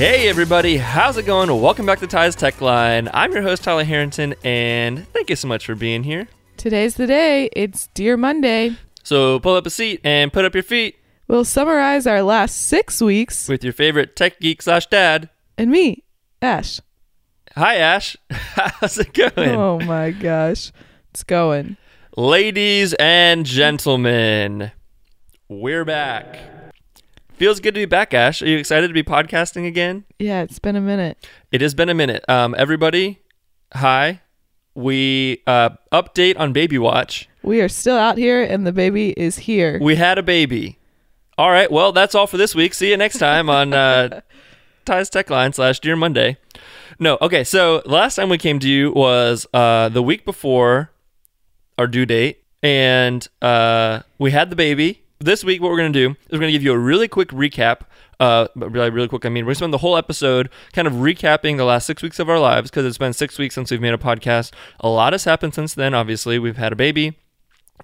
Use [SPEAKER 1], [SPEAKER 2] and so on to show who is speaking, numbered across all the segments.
[SPEAKER 1] Hey everybody, how's it going? Welcome back to Ty's Tech Line. I'm your host Tyler Harrington, and thank you so much for being here.
[SPEAKER 2] Today's the day. It's Dear Monday.
[SPEAKER 1] So pull up a seat and put up your feet
[SPEAKER 2] We'll summarize our last six weeks
[SPEAKER 1] with your favorite tech geek slash dad.
[SPEAKER 2] and me, Ash.
[SPEAKER 1] Hi Ash, how's it going?
[SPEAKER 2] Oh my gosh. It's going.
[SPEAKER 1] Ladies and gentlemen, we're back. Feels good to be back, Ash. Are you excited to be podcasting again?
[SPEAKER 2] Yeah, it's been a minute.
[SPEAKER 1] It has been a minute. Um, everybody, hi. We uh, update on Baby Watch.
[SPEAKER 2] We are still out here and the baby is here.
[SPEAKER 1] We had a baby. All right. Well, that's all for this week. See you next time on uh, Ty's Tech Line slash Dear Monday. No. Okay. So last time we came to you was uh, the week before our due date, and uh, we had the baby. This week, what we're going to do is we're going to give you a really quick recap. Uh, but really, really quick. I mean, we're going to spend the whole episode kind of recapping the last six weeks of our lives because it's been six weeks since we've made a podcast. A lot has happened since then. Obviously, we've had a baby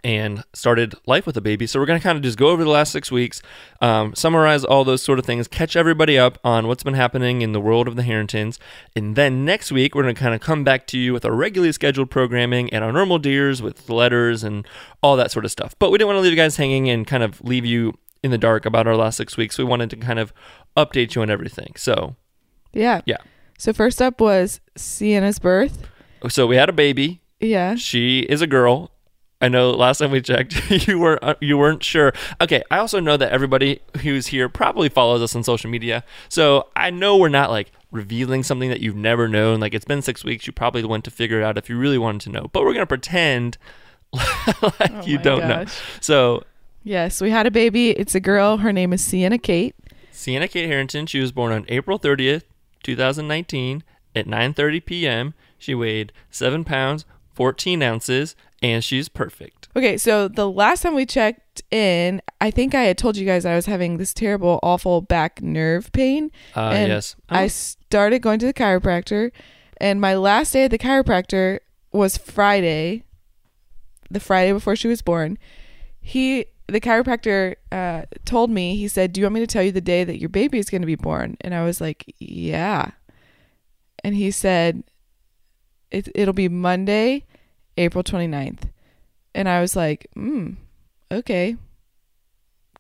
[SPEAKER 1] and started life with a baby. So we're going to kind of just go over the last six weeks, um, summarize all those sort of things, catch everybody up on what's been happening in the world of the Harringtons. And then next week, we're going to kind of come back to you with our regularly scheduled programming and our normal deers with letters and all that sort of stuff. But we didn't want to leave you guys hanging and kind of leave you in the dark about our last six weeks. We wanted to kind of update you on everything. So,
[SPEAKER 2] yeah.
[SPEAKER 1] Yeah.
[SPEAKER 2] So first up was Sienna's birth.
[SPEAKER 1] so we had a baby.
[SPEAKER 2] Yeah.
[SPEAKER 1] She is a girl. I know last time we checked, you weren't uh, you weren't sure. Okay, I also know that everybody who's here probably follows us on social media, so I know we're not like revealing something that you've never known. Like it's been six weeks, you probably went to figure it out if you really wanted to know. But we're gonna pretend like
[SPEAKER 2] Oh
[SPEAKER 1] you don't know. So
[SPEAKER 2] Yes, we had a baby. It's a girl. Her name is Sienna Kate.
[SPEAKER 1] Sienna Kate Harrington, she was born on April thirtieth, two thousand nineteen, at nine thirty p.m. She weighed seven pounds, fourteen ounces, and she's perfect.
[SPEAKER 2] Okay, so the last time we checked in, I think I had told you guys I was having this terrible, awful back nerve pain.
[SPEAKER 1] Uh,
[SPEAKER 2] And
[SPEAKER 1] yes,
[SPEAKER 2] I started going to the chiropractor, and my last day at the chiropractor was Friday, the Friday before she was born. He, the chiropractor, uh, told me, he said, Do you want me to tell you the day that your baby is going to be born? And I was like, Yeah. And he said, it, It'll be Monday, April 29th. And I was like, Hmm, okay,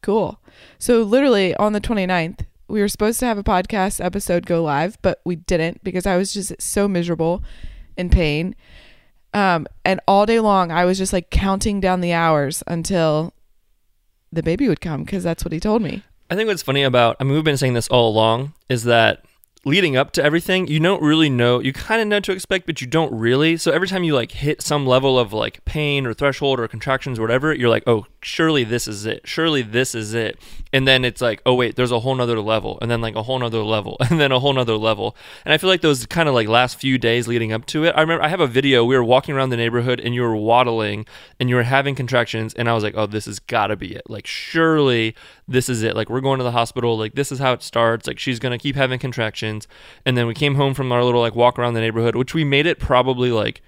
[SPEAKER 2] cool. So, literally on the 29th, we were supposed to have a podcast episode go live, but we didn't because I was just so miserable in pain. Um, and all day long, I was just like counting down the hours until the baby would come because that's what he told me.
[SPEAKER 1] I think what's funny about, I mean, we've been saying this all along, is that leading up to everything, you don't really know, you kind of know to expect, but you don't really. So every time you like hit some level of like pain or threshold or contractions or whatever, you're like, oh, surely this is it. Surely this is it. And then it's like, oh, wait, there's a whole nother level. And then like a whole nother level. And then a whole nother level. And I feel like those kind of like last few days leading up to it, I remember I have a video, we were walking around the neighborhood and you were waddling and you were having contractions. And I was like, oh, this has got to be it. Like, surely this is it. Like, we're going to the hospital. Like, this is how it starts. Like, she's to keep having contractions. And then we came home from our little like walk around the neighborhood, which we made it probably like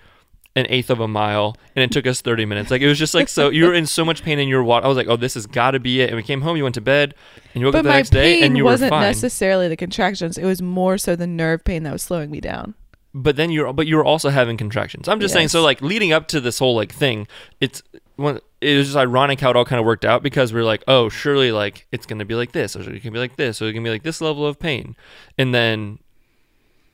[SPEAKER 1] an eighth of a mile and it took us 30 minutes. Like, it was just like, so you were in so much pain and you were wa- I was like, oh, this has got to be it. And we came home, you went to bed and you woke
[SPEAKER 2] But
[SPEAKER 1] up the
[SPEAKER 2] my
[SPEAKER 1] next day and you were
[SPEAKER 2] wasn't necessarily the contractions; it was more so the nerve pain that was slowing me down.
[SPEAKER 1] but then you're but you're also having contractions. I'm just saying. So like leading up to this whole like thing, it's when it was just ironic how it all kind of worked out because we are like, oh, surely like it's gonna be like this, or it can be like this, or it can be like this level of pain, and then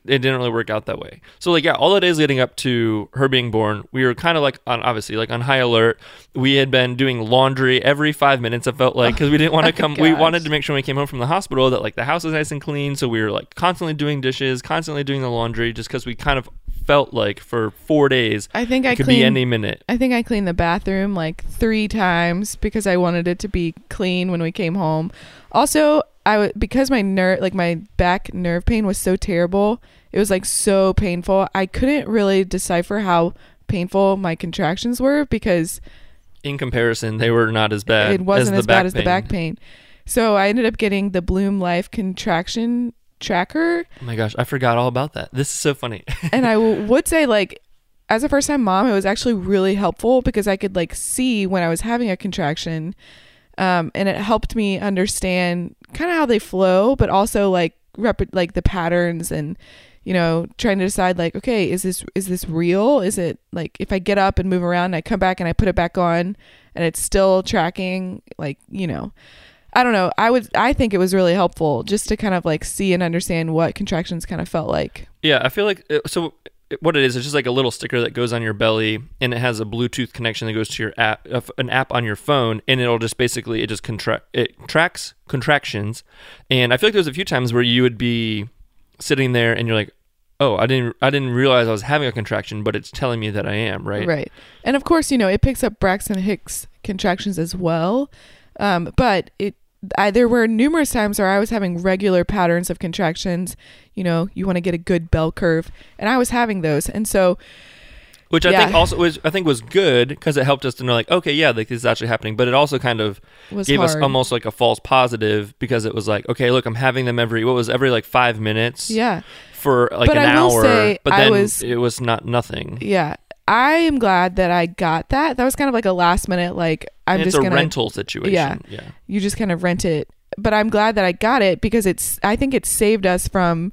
[SPEAKER 1] it didn't really work out that way. So like yeah, all the days leading up to her being born, we were kind of like on obviously like on high alert. We had been doing laundry every five minutes. It felt like because we didn't want to oh
[SPEAKER 2] my
[SPEAKER 1] come. We wanted to make sure when we came home from the hospital that like the house was nice and clean. So we were like constantly doing dishes, constantly doing the laundry, just because we kind of felt like for four days
[SPEAKER 2] I think I
[SPEAKER 1] could be
[SPEAKER 2] cleaned.
[SPEAKER 1] any minute.
[SPEAKER 2] I think I cleaned the bathroom like three times because I wanted it to be clean when we came home. Also, I w- because my nerve, like my back nerve pain was so terrible. It was like so painful. I couldn't really decipher how painful my contractions were because
[SPEAKER 1] In comparison, they were not as bad.
[SPEAKER 2] it wasn't
[SPEAKER 1] as,
[SPEAKER 2] as, bad as the back pain. So I ended up getting the Bloomlife contraction tracker.
[SPEAKER 1] Oh my gosh, I forgot all about that. This is so funny.
[SPEAKER 2] and I would say like as a first time mom it was actually really helpful because i could like see when i was having a contraction um, and it helped me understand kind of how they flow but also like rep like the patterns and you know trying to decide like okay is this is this real is it like if i get up and move around and i come back and i put it back on and it's still tracking like you know i don't know i would i think it was really helpful just to kind of like see and understand what contractions kind of felt like
[SPEAKER 1] Yeah, I feel like uh, so. What it is, it's just like a little sticker that goes on your belly, and it has a Bluetooth connection that goes to your app, uh, an app on your phone, and it'll just basically it just contract it tracks contractions. And I feel like there's a few times where you would be sitting there and you're like, "Oh, I didn't I didn't realize I was having a contraction, but it's telling me that I am." Right.
[SPEAKER 2] Right. And of course, you know, it picks up Braxton Hicks contractions as well. Um, but it I, there were numerous times where I was having regular patterns of contractions. You know, you want to get a good bell curve, and I was having those. And so,
[SPEAKER 1] Which I
[SPEAKER 2] Yeah.
[SPEAKER 1] think also was I think was good because it helped us to know like, okay, yeah, like this is actually happening. But it also kind of
[SPEAKER 2] was
[SPEAKER 1] gave us almost like a false positive because it was like, okay, look, I'm having them every what was every like five minutes
[SPEAKER 2] yeah,
[SPEAKER 1] for like
[SPEAKER 2] But
[SPEAKER 1] an
[SPEAKER 2] I will
[SPEAKER 1] hour,
[SPEAKER 2] say
[SPEAKER 1] but
[SPEAKER 2] I
[SPEAKER 1] then
[SPEAKER 2] was-
[SPEAKER 1] it was not nothing.
[SPEAKER 2] yeah. I am glad that I got that. That was kind of like a last minute, like I'm
[SPEAKER 1] it's
[SPEAKER 2] just
[SPEAKER 1] a
[SPEAKER 2] gonna
[SPEAKER 1] rental situation.
[SPEAKER 2] Yeah.
[SPEAKER 1] yeah.
[SPEAKER 2] you just kind of rent it. But I'm glad that I got it because it's I think it saved us from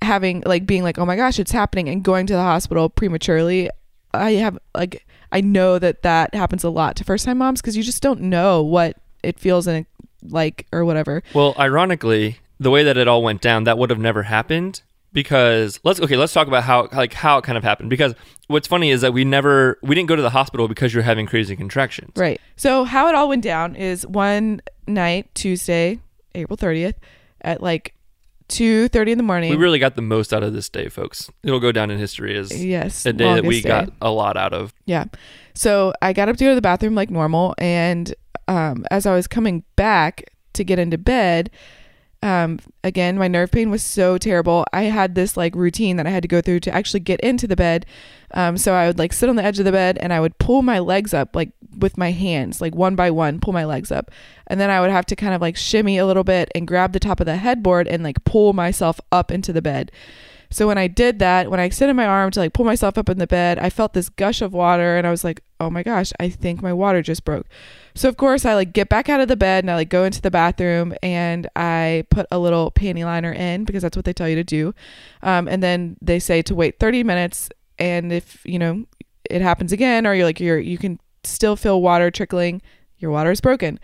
[SPEAKER 2] having like being like, "Oh my gosh, it's happening" and going to the hospital prematurely. I have like I know that that happens a lot to first-time moms because you just don't know what it feels and like or whatever.
[SPEAKER 1] Well, ironically, the way that it all went down, that would have never happened because let's okay, let's talk about how like how it kind of happened. Because what's funny is that we never we didn't go to the hospital because you're having crazy contractions.
[SPEAKER 2] Right. So how it all went down is one night, Tuesday, April 30th, at like 2:30 in the morning.
[SPEAKER 1] We really got the most out of this day, folks. It'll go down in history as
[SPEAKER 2] yes,
[SPEAKER 1] a day that we
[SPEAKER 2] day.
[SPEAKER 1] got a lot out of.
[SPEAKER 2] Yeah. So I got up to go to the bathroom like normal, and um, as I was coming back to get into bed, um, again my nerve pain was so terrible. I had this like routine that I had to go through to actually get into the bed. Um, so I would like sit on the edge of the bed and I would pull my legs up like with my hands, like one by one, pull my legs up, and then I would have to kind of like shimmy a little bit and grab the top of the headboard and like pull myself up into the bed. So when I did that, when I extended my arm to like pull myself up in the bed, I felt this gush of water and I was like, "Oh my gosh, I think my water just broke." So of course, I like get back out of the bed and I like go into the bathroom and I put a little panty liner in because that's what they tell you to do. Um, and then they say to wait 30 minutes and if, you know, it happens again or you're like you're you can still feel water trickling, your water is broken.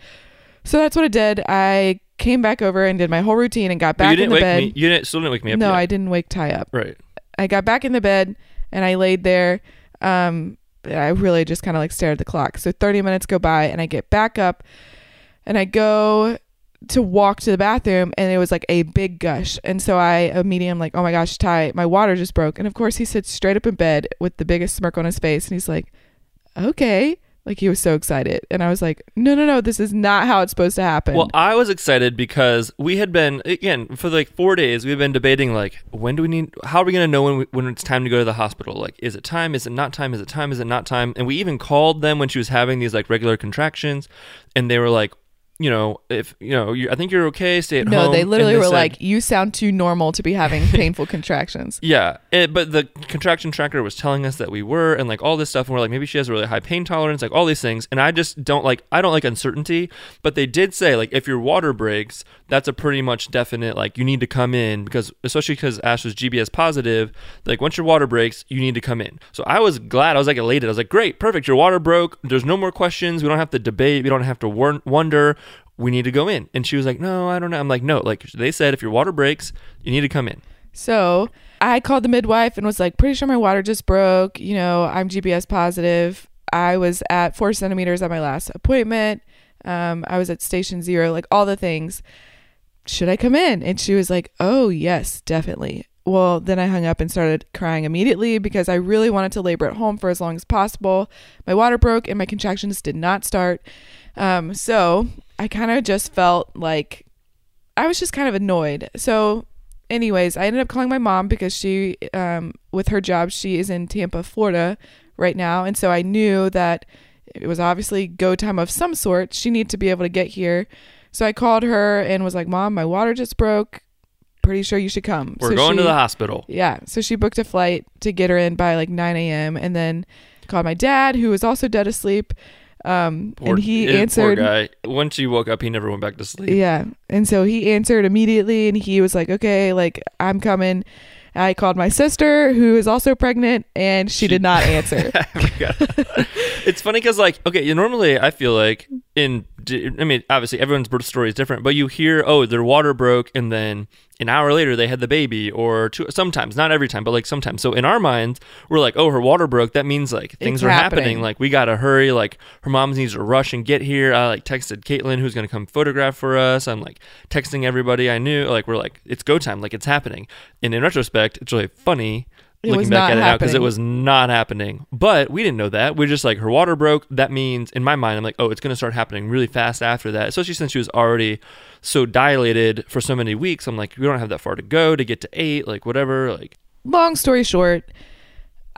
[SPEAKER 2] So that's what it did. I came back over and did my whole routine and got back
[SPEAKER 1] you
[SPEAKER 2] in
[SPEAKER 1] didn't
[SPEAKER 2] the
[SPEAKER 1] wake
[SPEAKER 2] bed.
[SPEAKER 1] me. You didn't still didn't wake me up.
[SPEAKER 2] no,
[SPEAKER 1] yet.
[SPEAKER 2] I didn't wake Ty up.
[SPEAKER 1] right.
[SPEAKER 2] I got back in the bed and I laid there. Um, I really just kind of like stared at the clock. So 30 minutes go by and I get back up and I go to walk to the bathroom and it was like a big gush. And so I immediately am like, oh my gosh, Ty, my water just broke. And of course he sits straight up in bed with the biggest smirk on his face and he's like, okay. Like he was so excited. And I was like, no, no, no, this is not how it's supposed to happen.
[SPEAKER 1] Well, I was excited because we had been again for like four days. We've been debating like when do we need? How are we going to know when we, when it's time to go to the hospital? Like, is it time? Is it not time? Is it time? Is it not time? And we even called them when she was having these like regular contractions, and they were like, you know, if you know, you, I think you're okay. Stay at home.
[SPEAKER 2] no, they literally were
[SPEAKER 1] said-
[SPEAKER 2] like, you sound too normal to be having painful contractions.
[SPEAKER 1] Yeah, it, but the contraction tracker was telling us that we were, and like all this stuff, and we're like, maybe she has a really high pain tolerance, like all these things. And I just don't like, I don't like uncertainty. But they did say, like, if your water breaks, that's a pretty much definite, like, you need to come in because, especially because Ash was GBS positive, like, once your water breaks, you need to come in. So I was glad, I was like elated. I was like, great, perfect, your water broke. There's no more questions. We don't have to debate. We don't have to wonder. We need to go in. And she was like, no, I don't know. I'm like, no, like, they said, if your water breaks, you need to come in.
[SPEAKER 2] So I called the midwife and was like, pretty sure my water just broke. You know, I'm GBS positive. I was at four centimeters at my last appointment. Um, I was at station zero, like all the things. Should I come in? And she was like, oh, yes, definitely. Well, then I hung up and started crying immediately because I really wanted to labor at home for as long as possible. My water broke and my contractions did not start. Um, so I kind of just felt like I was just kind of annoyed. So anyways, I ended up calling my mom because she, um, with her job, she is in Tampa, Florida right now. And so I knew that it was obviously go time of some sort. She needed to be able to get here. So I called her and was like, Mom, my water just broke. Pretty sure you should come.
[SPEAKER 1] We're
[SPEAKER 2] So
[SPEAKER 1] going to the hospital.
[SPEAKER 2] Yeah. So she booked a flight to get her in by like 9 a.m. and then called my dad, who was also dead asleep. Um,
[SPEAKER 1] Poor-
[SPEAKER 2] and he
[SPEAKER 1] poor
[SPEAKER 2] answered,
[SPEAKER 1] guy. Once he woke up, he never went back to sleep.
[SPEAKER 2] yeah. And so he answered immediately and he was like, okay, like I'm coming. I called my sister who is also pregnant and she,
[SPEAKER 1] She-
[SPEAKER 2] did not answer.
[SPEAKER 1] it's funny because like okay normally i feel like in i mean obviously everyone's birth story is different but you hear oh their water broke and then an hour later they had the baby or two sometimes not every time but like sometimes. So in our minds we're like oh her water broke that means like things
[SPEAKER 2] It's
[SPEAKER 1] are happening.
[SPEAKER 2] happening.
[SPEAKER 1] like we gotta hurry like her mom needs to rush and get here. I like texted caitlin who's gonna come photograph for us. I'm like texting everybody i knew. Like we're like it's go time. Like it's happening. And in retrospect it's really funny
[SPEAKER 2] It
[SPEAKER 1] looking back at it now because it was not happening. But we didn't know that. We're just like her water broke. That means in my mind, I'm like, oh, it's gonna start happening really fast after that. Especially since she was already so dilated for so many weeks. I'm like, we don't have that far to go to get to eight, like whatever. Like
[SPEAKER 2] Long story short,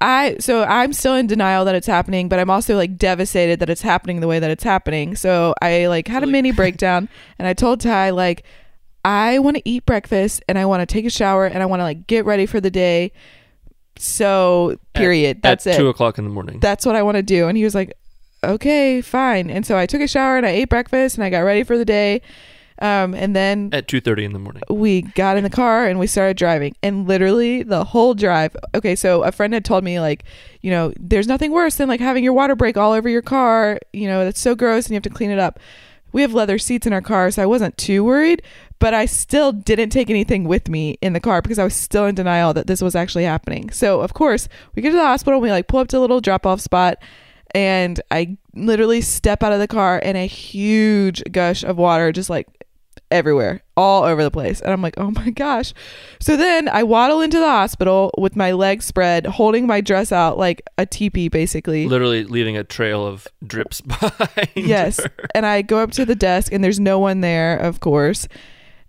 [SPEAKER 2] I so I'm still in denial that it's happening, but I'm also like devastated that it's happening the way that it's happening. So I like had a mini breakdown and I told Ty like I want to eat breakfast and I want to take a shower and I want to like get ready for the day. So period. That's
[SPEAKER 1] at
[SPEAKER 2] it.
[SPEAKER 1] two o'clock in the morning.
[SPEAKER 2] That's what I want to do. And he was like, okay, fine. And so I took a shower and I ate breakfast and I got ready for the day. Um, and then
[SPEAKER 1] at two thirty in the morning.
[SPEAKER 2] we got in the car and we started driving and literally the whole drive okay so a friend had told me like you know there's nothing worse than like having your water break all over your car you know that's so gross and you have to clean it up we have leather seats in our car so i wasn't too worried but i still didn't take anything with me in the car because i was still in denial that this was actually happening so of course we get to the hospital we like pull up to a little drop off spot and i literally step out of the car and a huge gush of water just like everywhere, all over the place. And I'm like, oh my gosh. So then I waddle into the hospital with my legs spread, holding my dress out like a teepee, basically.
[SPEAKER 1] Literally leaving a trail of drips behind.
[SPEAKER 2] Yes.
[SPEAKER 1] her.
[SPEAKER 2] And I go up to the desk, and there's no one there, of course.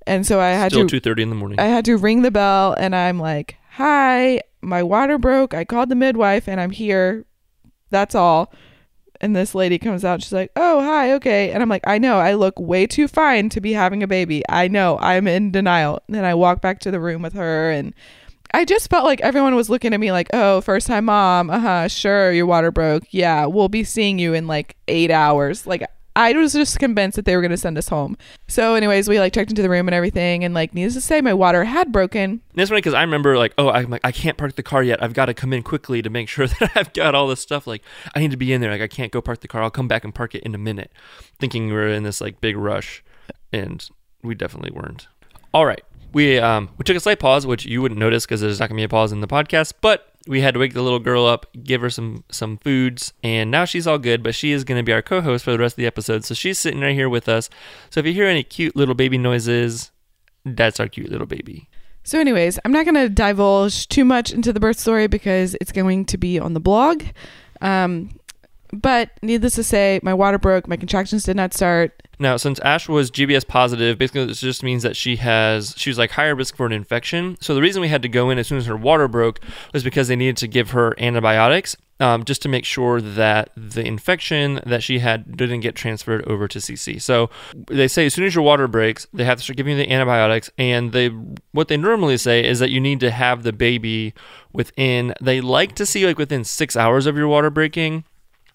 [SPEAKER 2] And so I had
[SPEAKER 1] Still
[SPEAKER 2] to
[SPEAKER 1] two thirty in the morning.
[SPEAKER 2] I had to ring the bell, and I'm like, hi, my water broke. I called the midwife, and I'm here. That's all. And this lady comes out. She's like, "Oh, hi, okay." And I'm like, "I know. I look way too fine to be having a baby. I know. I'm in denial." And then I walk back to the room with her, and I just felt like everyone was looking at me like, "Oh, first time mom. Uh huh. Sure, your water broke. Yeah, we'll be seeing you in like eight hours." Like. I was just convinced that they were going to send us home. So, anyways, we like checked into the room and everything, and like, needless to say, my water had broken.
[SPEAKER 1] And it's funny because I remember like, oh, I'm like, I can't park the car yet. I've got to come in quickly to make sure that I've got all this stuff. Like, I need to be in there. Like, I can't go park the car. I'll come back and park it in a minute, thinking we were in this like big rush, and we definitely weren't. All right, we um we took a slight pause, which you wouldn't notice because there's not gonna be a pause in the podcast, but we had to wake the little girl up, give her some some foods, and now she's all good. But she is going to be our co-host for the rest of the episode, so she's sitting right here with us. So if you hear any cute little baby noises, that's our cute little baby.
[SPEAKER 2] So, anyways, I'm not going to divulge too much into the birth story because it's going to be on the blog. Um, but needless to say, my water broke, my contractions did not start.
[SPEAKER 1] Now, since Ash was GBS positive, basically this just means that she has she was like higher risk for an infection. So the reason we had to go in as soon as her water broke was because they needed to give her antibiotics, um, just to make sure that the infection that she had didn't get transferred over to CC. So they say as soon as your water breaks, they have to start giving you the antibiotics, and they what they normally say is that you need to have the baby within. They like to see like within six hours of your water breaking.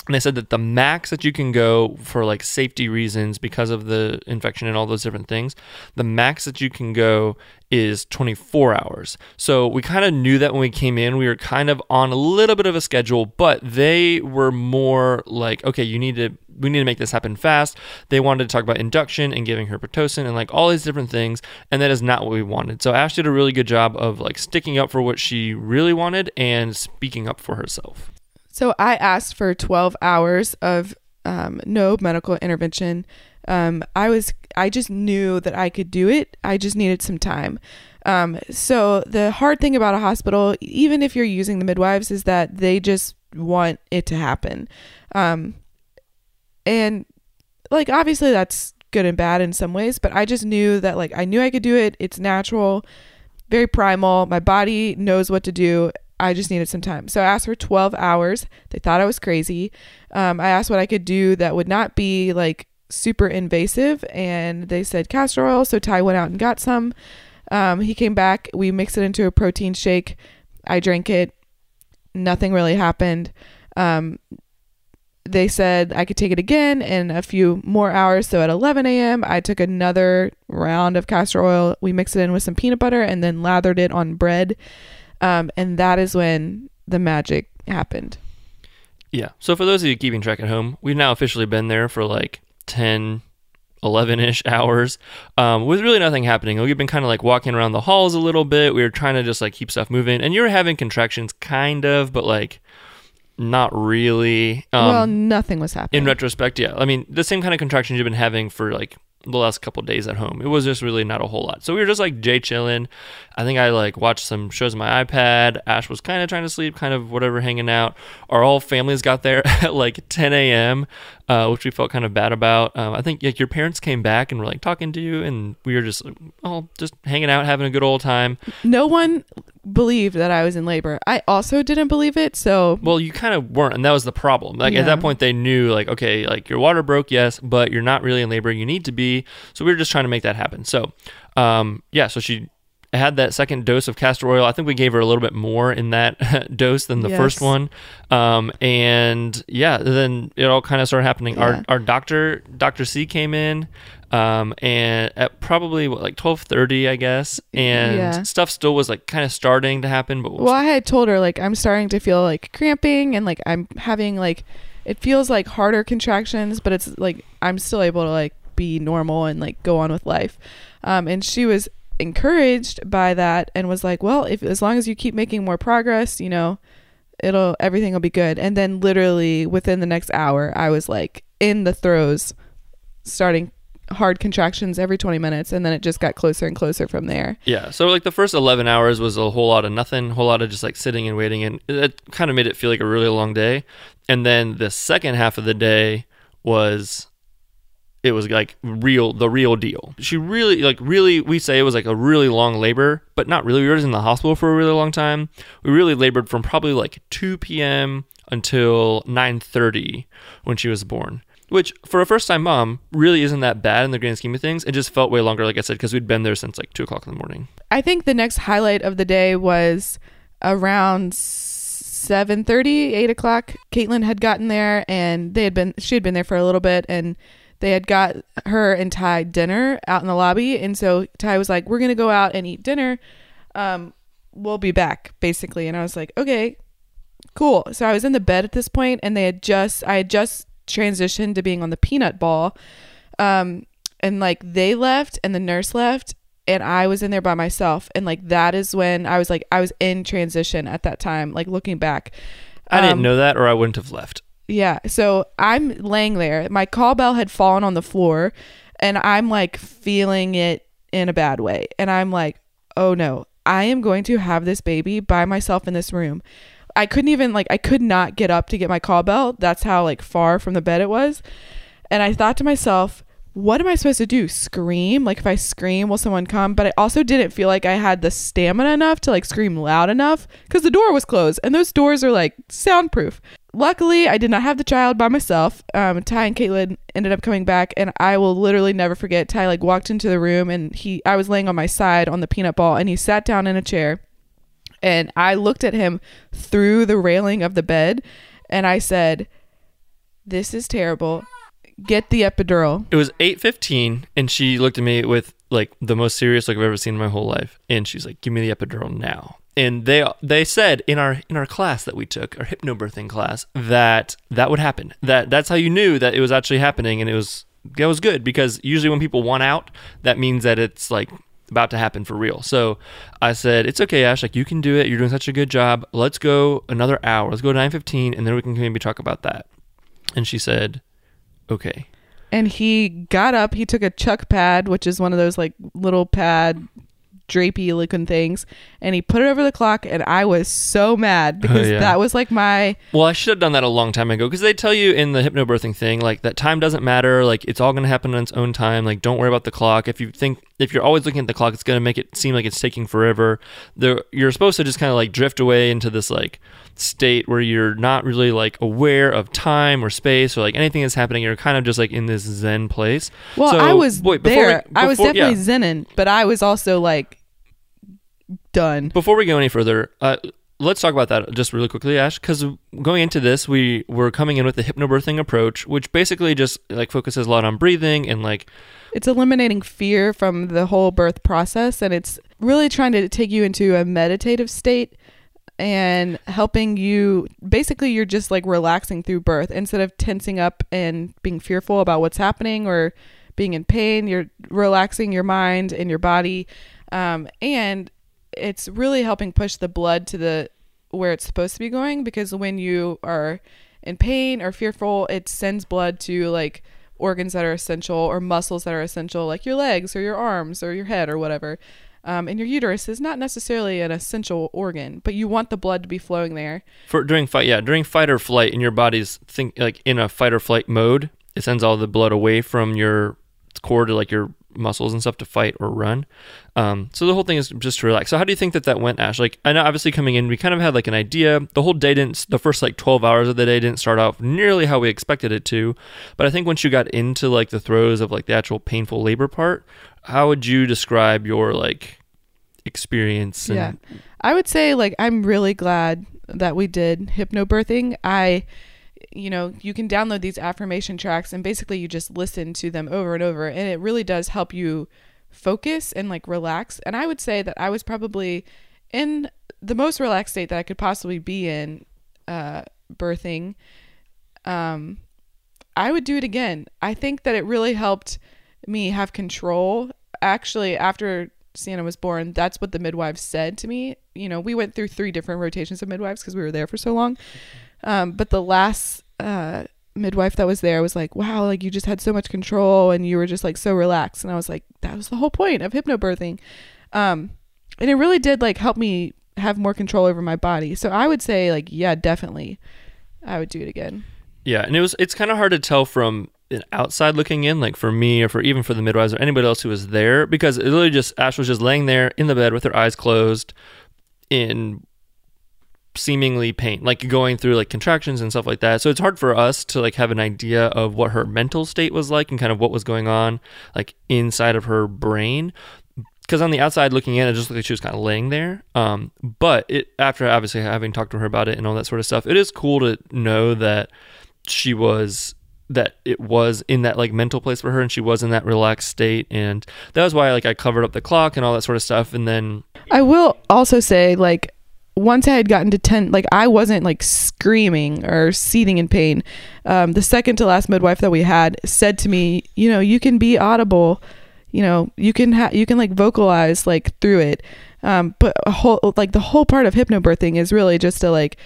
[SPEAKER 1] And they said that the max that you can go for like safety reasons because of the infection and all those different things, the max that you can go is 24 hours. So we kind of knew that when we came in, we were kind of on a little bit of a schedule, but they were more like, okay, you need to we need to make this happen fast. They wanted to talk about induction and giving her pitocin and like all these different things, and that is not what we wanted. So Ash did a really good job of like sticking up for what she really wanted and speaking up for herself.
[SPEAKER 2] So, I asked for 12 hours of um, no medical intervention. Um, I was, I just knew that I could do it. I just needed some time. Um, so, the hard thing about a hospital, even if you're using the midwives, is that they just want it to happen. Um, and like obviously that's good and bad in some ways but i just knew that like i knew i could do it it's natural very primal my body knows what to do i just needed some time so i asked for 12 hours they thought i was crazy um, i asked what i could do that would not be like super invasive and they said castor oil so ty went out and got some um, he came back we mixed it into a protein shake i drank it nothing really happened um, they said I could take it again in a few more hours. So at 11 a.m., I took another round of castor oil. We mixed it in with some peanut butter and then lathered it on bread. Um, and that is when the magic happened.
[SPEAKER 1] Yeah. So for those of you keeping track at home, we've now officially been there for like 10, 11 ish hours um, with really nothing happening. We've been kind of like walking around the halls a little bit. We were trying to just like keep stuff moving. And you were having contractions, kind of, but like not really. Um,
[SPEAKER 2] well, nothing was happening.
[SPEAKER 1] in retrospect, yeah. I mean, the same kind of contractions you've been having for like the last couple days at home. It was just really not a whole lot. So we were just like Jay chilling. I think I like watched some shows on my iPad. Ash was kind of trying to sleep, kind of whatever, hanging out. Our whole families got there at like 10 a.m., uh, which we felt kind of bad about. Um, I think like your parents came back and were like talking to you, and we were just all just hanging out, having a good old time.
[SPEAKER 2] no one believed that I was in labor. I also didn't believe it. So
[SPEAKER 1] Well, you kind of weren't, and that was the problem. Like at that point, they knew like, okay, like your water broke, yes, but you're not really in labor. You need to be. So we were just trying to make that happen. So, um, yeah. So she had that second dose of castor oil. I think we gave her a little bit more in that dose than the first one. Um, and yeah, then it all kind of started happening.
[SPEAKER 2] Yeah.
[SPEAKER 1] Our our doctor, Doctor C, came in. Um, and at probably what, like twelve thirty, I guess, and
[SPEAKER 2] Yeah.
[SPEAKER 1] stuff still was like kind of starting to happen, but
[SPEAKER 2] Well, I had told her like I'm starting to feel like cramping and like I'm having like it feels like harder contractions, but it's like I'm still able to like be normal and like go on with life. Um, and she was encouraged by that and was like, "Well, if as long as you keep making more progress, you know, it'll everything will be good." And then literally within the next hour, I was like in the throes, starting hard contractions every 20 minutes, and then it just got closer and closer from there.
[SPEAKER 1] Yeah, so like the first 11 hours was a whole lot of nothing, a whole lot of just like sitting and waiting, and it kind of made it feel like a really long day. And then the second half of the day was, it was like real, the real deal. She really, like, really, we say it was like a really long labor, but not really. We were in the hospital for a really long time. We really labored from probably like 2 p.m. until 9:30 when she was born. Which, for a first time mom, really isn't that bad in the grand scheme of things. It just felt way longer, like I said, because we'd been there since like 2 o'clock in the morning.
[SPEAKER 2] I think the next highlight of the day was around 7.30, 8 o'clock. Caitlin had gotten there and they had been, she had been there for a little bit and they had got her and Ty dinner out in the lobby. And so Ty was like, we're to go out and eat dinner. Um, we'll be back basically. And I was like, okay, cool. So I was in the bed at this point and they had just, I had just transitioned to being on the peanut ball. Um, and like they left and the nurse left and I was in there by myself. And like that is when I was like, I was in transition at that time, like looking back.
[SPEAKER 1] I didn't
[SPEAKER 2] Um,
[SPEAKER 1] know that, or I wouldn't have left.
[SPEAKER 2] Yeah. So I'm laying there. My call bell had fallen on the floor and I'm like feeling it in a bad way. And I'm like, oh no, I am going to have this baby by myself in this room. I couldn't even like I could not get up to get my call bell. That's how like far from the bed it was. And I thought to myself, what am I supposed to do? Scream? Like if I scream, will someone come? But I also didn't feel like I had the stamina enough to like scream loud enough because the door was closed and those doors are like soundproof. Luckily, I did not have the child by myself. Um, Ty and Caitlin ended up coming back, and I will literally never forget. Ty like walked into the room, and he, I was laying on my side on the peanut ball, and he sat down in a chair, and I looked at him through the railing of the bed, and I said, "This is terrible. Get the epidural."
[SPEAKER 1] It was eight fifteen, and she looked at me with like the most serious look I've ever seen in my whole life, and she's like, "Give me the epidural now." And they they said in our in our class that we took, our hypnobirthing class, that that would happen. That that's how you knew that it was actually happening, and it was that was good because usually when people want out, that means that it's like about to happen for real. So I said, "It's okay, Ash. Like you can do it. You're doing such a good job. Let's go another hour. Let's go to nine fifteen, and then we can maybe talk about that." And she said, "Okay."
[SPEAKER 2] And he got up. He took a chuck pad, which is one of those like little pad drapey looking things, and he put it over the clock. And I was so mad because
[SPEAKER 1] Oh, yeah.
[SPEAKER 2] that was like my
[SPEAKER 1] Well, I should have done that a long time ago because they tell you in the hypnobirthing thing, like that time doesn't matter. Like it's all going to happen on its own time. Like don't worry about the clock. If you think if you're always looking at the clock, it's going to make it seem like it's taking forever. The you're supposed to just kind of like drift away into this like state where you're not really like aware of time or space or like anything that's happening. You're kind of just like in this zen place.
[SPEAKER 2] Well,
[SPEAKER 1] So,
[SPEAKER 2] I was
[SPEAKER 1] wait, before we-
[SPEAKER 2] there. I was definitely
[SPEAKER 1] yeah.
[SPEAKER 2] zenning, but I was also like done.
[SPEAKER 1] Before we go any further, uh, let's talk about that just really quickly, Ash. Because going into this, we were coming in with the hypnobirthing approach, which basically just like focuses a lot on breathing and like
[SPEAKER 2] It's eliminating fear from the whole birth process and it's really trying to take you into a meditative state and helping you basically you're just like relaxing through birth instead of tensing up and being fearful about what's happening or being in pain you're relaxing your mind and your body um, and it's really helping push the blood to the where it's supposed to be going because when you are in pain or fearful it sends blood to like organs that are essential or muscles that are essential like your legs or your arms or your head or whatever um, and your uterus is not necessarily an essential organ but you want the blood to be flowing there
[SPEAKER 1] for during fight, yeah, during fight or flight, and your body's think like in a fight or flight mode. It sends all the blood away from your core to like your muscles and stuff to fight or run. Um, so the whole thing is just to relax. So how do you think that that went, Ash? Like I know obviously coming in, we kind of had like an idea. The whole day didn't, the first like twelve hours of the day didn't start off nearly how we expected it to. But I think once you got into like the throes of like the actual painful labor part, how would you describe your like experience? And,
[SPEAKER 2] Yeah. I would say like I'm really glad that we did hypnobirthing. I you know, you can download these affirmation tracks and basically you just listen to them over and over and it really does help you focus and like relax. And I would say that I was probably in the most relaxed state that I could possibly be in uh birthing. Um I would do it again. I think that it really helped me have control. Actually, after Sienna was born, that's what the midwives said to me. You know, we went through three different rotations of midwives because we were there for so long. Um, but the last uh, midwife that was there was like, wow, like you just had so much control and you were just like so relaxed. And I was like, that was the whole point of hypnobirthing. Um, and it really did like help me have more control over my body. So I would say, like, yeah, definitely, I would do it again.
[SPEAKER 1] Yeah, and it was it's kind of hard to tell from an outside looking in, like for me or for even for the midwives or anybody else who was there, because it literally just Ash was just laying there in the bed with her eyes closed, in seemingly pain, like going through like contractions and stuff like that. So it's hard for us to like have an idea of what her mental state was like and kind of what was going on like inside of her brain. Because on the outside looking in, it just looked like she was kind of laying there. Um, but it after obviously having talked to her about it and all that sort of stuff, it is cool to know that she was that it was in that like mental place for her and she was in that relaxed state and that was why like I covered up the clock and all that sort of stuff and then
[SPEAKER 2] I will also say, like, once I had gotten to 10, like, I wasn't like screaming or seething in pain. Um, the second to last midwife that we had said to me, you know, you can be audible, you know, you can have, you can like vocalize like through it. Um, but a whole, like, the whole part of hypnobirthing is really just to like,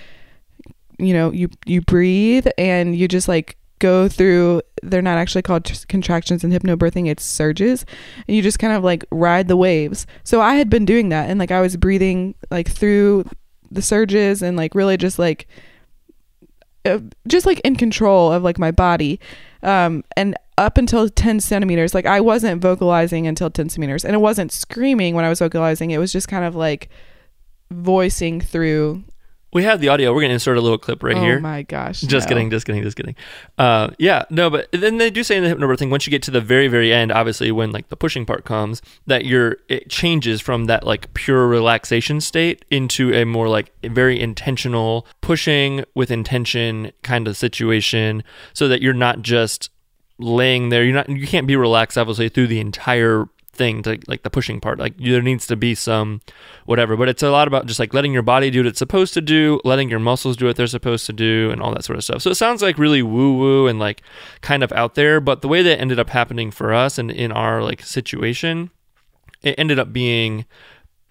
[SPEAKER 2] you know, you, you breathe and you just like go through, they're not actually called contractions in hypnobirthing, it's surges. And you just kind of like ride the waves. So I had been doing that and like I was breathing like through the surges and like really just like uh, just like in control of like my body. Um and up until 10 centimeters like i wasn't vocalizing until 10 centimeters. And it wasn't screaming when i was vocalizing. It was just kind of like voicing through
[SPEAKER 1] we have the audio. We're gonna insert a little clip right
[SPEAKER 2] oh
[SPEAKER 1] here.
[SPEAKER 2] Oh my gosh
[SPEAKER 1] Just
[SPEAKER 2] no.
[SPEAKER 1] kidding, just kidding, just kidding. Uh, yeah, no, but then they do say in the hypnobirthing, once you get to the very, very end, obviously when like the pushing part comes, that you're it changes from that like pure relaxation state into a more like very intentional pushing with intention kind of situation, so that you're not just laying there. You're not you can't be relaxed obviously through the entire thing to like the pushing part like there needs to be some whatever but it's a lot about just like letting your body do what it's supposed to do letting your muscles do what they're supposed to do and all that sort of stuff. So it sounds like really woo woo and like kind of out there but the way that ended up happening for us and in our like situation it ended up being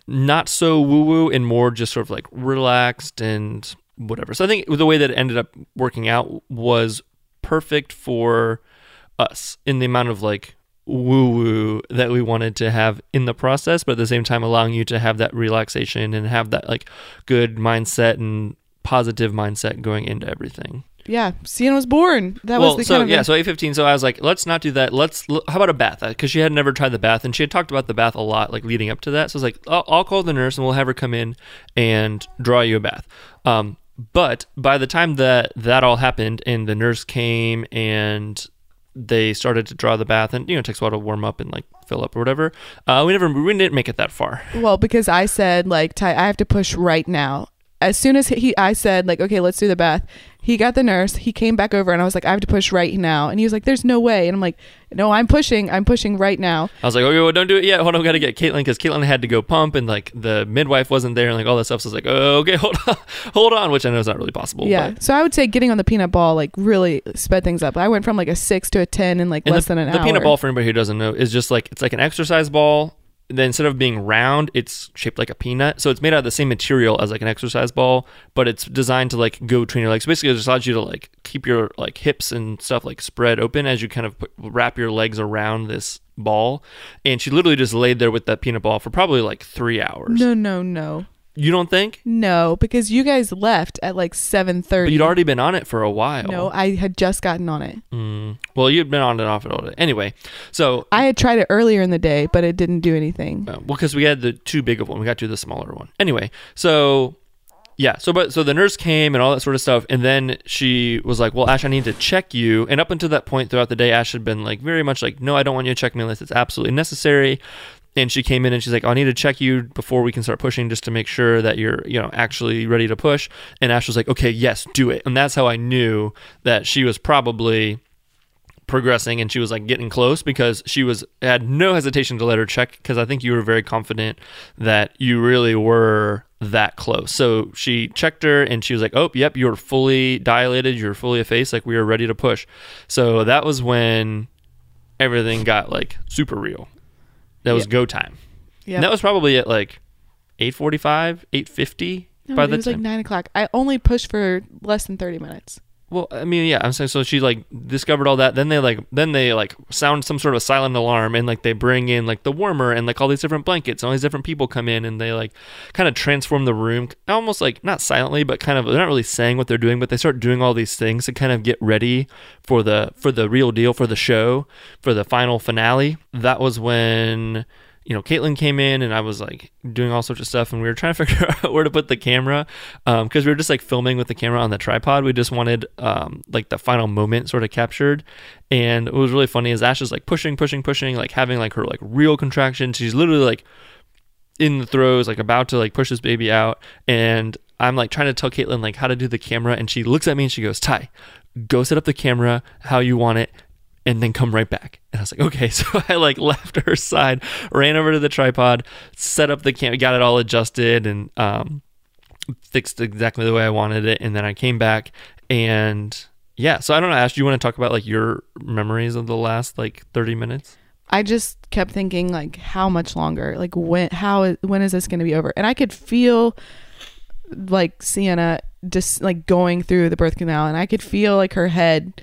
[SPEAKER 1] not so woo woo and more just sort of like relaxed and whatever. So i think the way that it ended up working out was perfect for us in the amount of like woo woo that we wanted to have in the process, but at the same time allowing you to have that relaxation and have that like good mindset and positive mindset going into everything.
[SPEAKER 2] yeah sienna was born that
[SPEAKER 1] well,
[SPEAKER 2] was the
[SPEAKER 1] so
[SPEAKER 2] kind of
[SPEAKER 1] yeah, so eight fifteen. So I was like, let's not do that. Let's l- how about a bath? Because she had never tried the bath, and she had talked about the bath a lot, like leading up to that. So I was like, I'll, I'll call the nurse and we'll have her come in and draw you a bath. Um, but by the time that that all happened and the nurse came and they started to draw the bath, and you know, it takes a while to warm up and like fill up or whatever. Uh, we never we didn't make it that far.
[SPEAKER 2] Well, because I said like Ty, I have to push right now, as soon as he, I said like, okay, let's do the bath. He got the nurse. He came back over, and I was like, I have to push right now. And he was like, There's no way. And I'm like, No, I'm pushing. I'm pushing right now.
[SPEAKER 1] I was like, okay, well, don't do it yet. Hold on, we got to get Caitlin because Caitlin had to go pump, and like the midwife wasn't there, and like all that stuff. So I was like, oh, okay, hold on, hold on, which I know is not really possible.
[SPEAKER 2] Yeah.
[SPEAKER 1] but-
[SPEAKER 2] So I would say getting on the peanut ball like really sped things up. I went from like a six to a ten in like
[SPEAKER 1] And
[SPEAKER 2] less
[SPEAKER 1] the,
[SPEAKER 2] than an
[SPEAKER 1] the
[SPEAKER 2] hour.
[SPEAKER 1] The peanut ball for anybody who doesn't know is just like it's like an exercise ball. Then instead of being round, it's shaped like a peanut. So it's made out of the same material as like an exercise ball, but it's designed to like go between your legs. Basically, it just allows you to like keep your like hips and stuff like spread open as you kind of put, wrap your legs around this ball. And she literally just laid there with that peanut ball for probably like three hours.
[SPEAKER 2] No, no, no,
[SPEAKER 1] You don't think?
[SPEAKER 2] no, because you guys left at like seven
[SPEAKER 1] But
[SPEAKER 2] thirty.
[SPEAKER 1] you'd already been on it for a while.
[SPEAKER 2] No, I had just gotten on it.
[SPEAKER 1] Mm. Well, you'd been on and off it all day. Anyway, so
[SPEAKER 2] I had tried it earlier in the day, but it didn't do anything.
[SPEAKER 1] Uh, well, because we had the too big of one, we got to the smaller one. Anyway, so yeah, so but so the nurse came and all that sort of stuff, and then she was like, "Well, Ash, I need to check you." And up until that point throughout the day, Ash had been like very much like, "No, I don't want you to check me unless it's absolutely necessary." And she came in and she's like, "I need to check you before we can start pushing, just to make sure that you're, you know, actually ready to push." And Ash was like, "Okay, yes, do it." And that's how I knew that she was probably progressing and she was like getting close because she was had no hesitation to let her check because I think you were very confident that you really were that close. So she checked her and she was like, "Oh, yep, you're fully dilated, you're fully effaced, like we are ready to push." So that was when everything got like super real. That was
[SPEAKER 2] Yeah.
[SPEAKER 1] go time.
[SPEAKER 2] Yeah.
[SPEAKER 1] That was probably at like 8:45, 8:50
[SPEAKER 2] No,
[SPEAKER 1] by the time.
[SPEAKER 2] it was
[SPEAKER 1] time.
[SPEAKER 2] like nine o'clock. I only pushed for less than thirty minutes.
[SPEAKER 1] Well, I mean, yeah, I'm saying so. She like discovered all that. Then they like then they like sound some sort of silent alarm, and like they bring in like the warmer and like all these different blankets. And all these different people come in, and they like kind of transform the room, almost like not silently, but kind of they're not really saying what they're doing, but they start doing all these things to kind of get ready for the for the real deal for the show for the final finale. That was when you know, Caitlin came in and I was like doing all sorts of stuff, and we were trying to figure out where to put the camera because we were just like filming with the camera on the tripod. We just wanted um, like the final moment sort of captured, and what was really funny is Ash is like pushing, pushing, pushing, like having like her like real contractions. She's literally like in the throes, like about to like push this baby out, and I'm like trying to tell Caitlin like how to do the camera, and she looks at me and she goes, "Ty, go set up the camera how you want it." And then come right back. And I was like, okay. So I like left her side, ran over to the tripod, set up the camera, got it all adjusted and um, fixed exactly the way I wanted it. And then I came back and yeah. So I don't know, Ash, do you want to talk about like your memories of the last like 30 minutes?
[SPEAKER 2] I just kept thinking like how much longer? Like when how when is this going to be over? And I could feel like Sienna just like going through the birth canal and I could feel like her head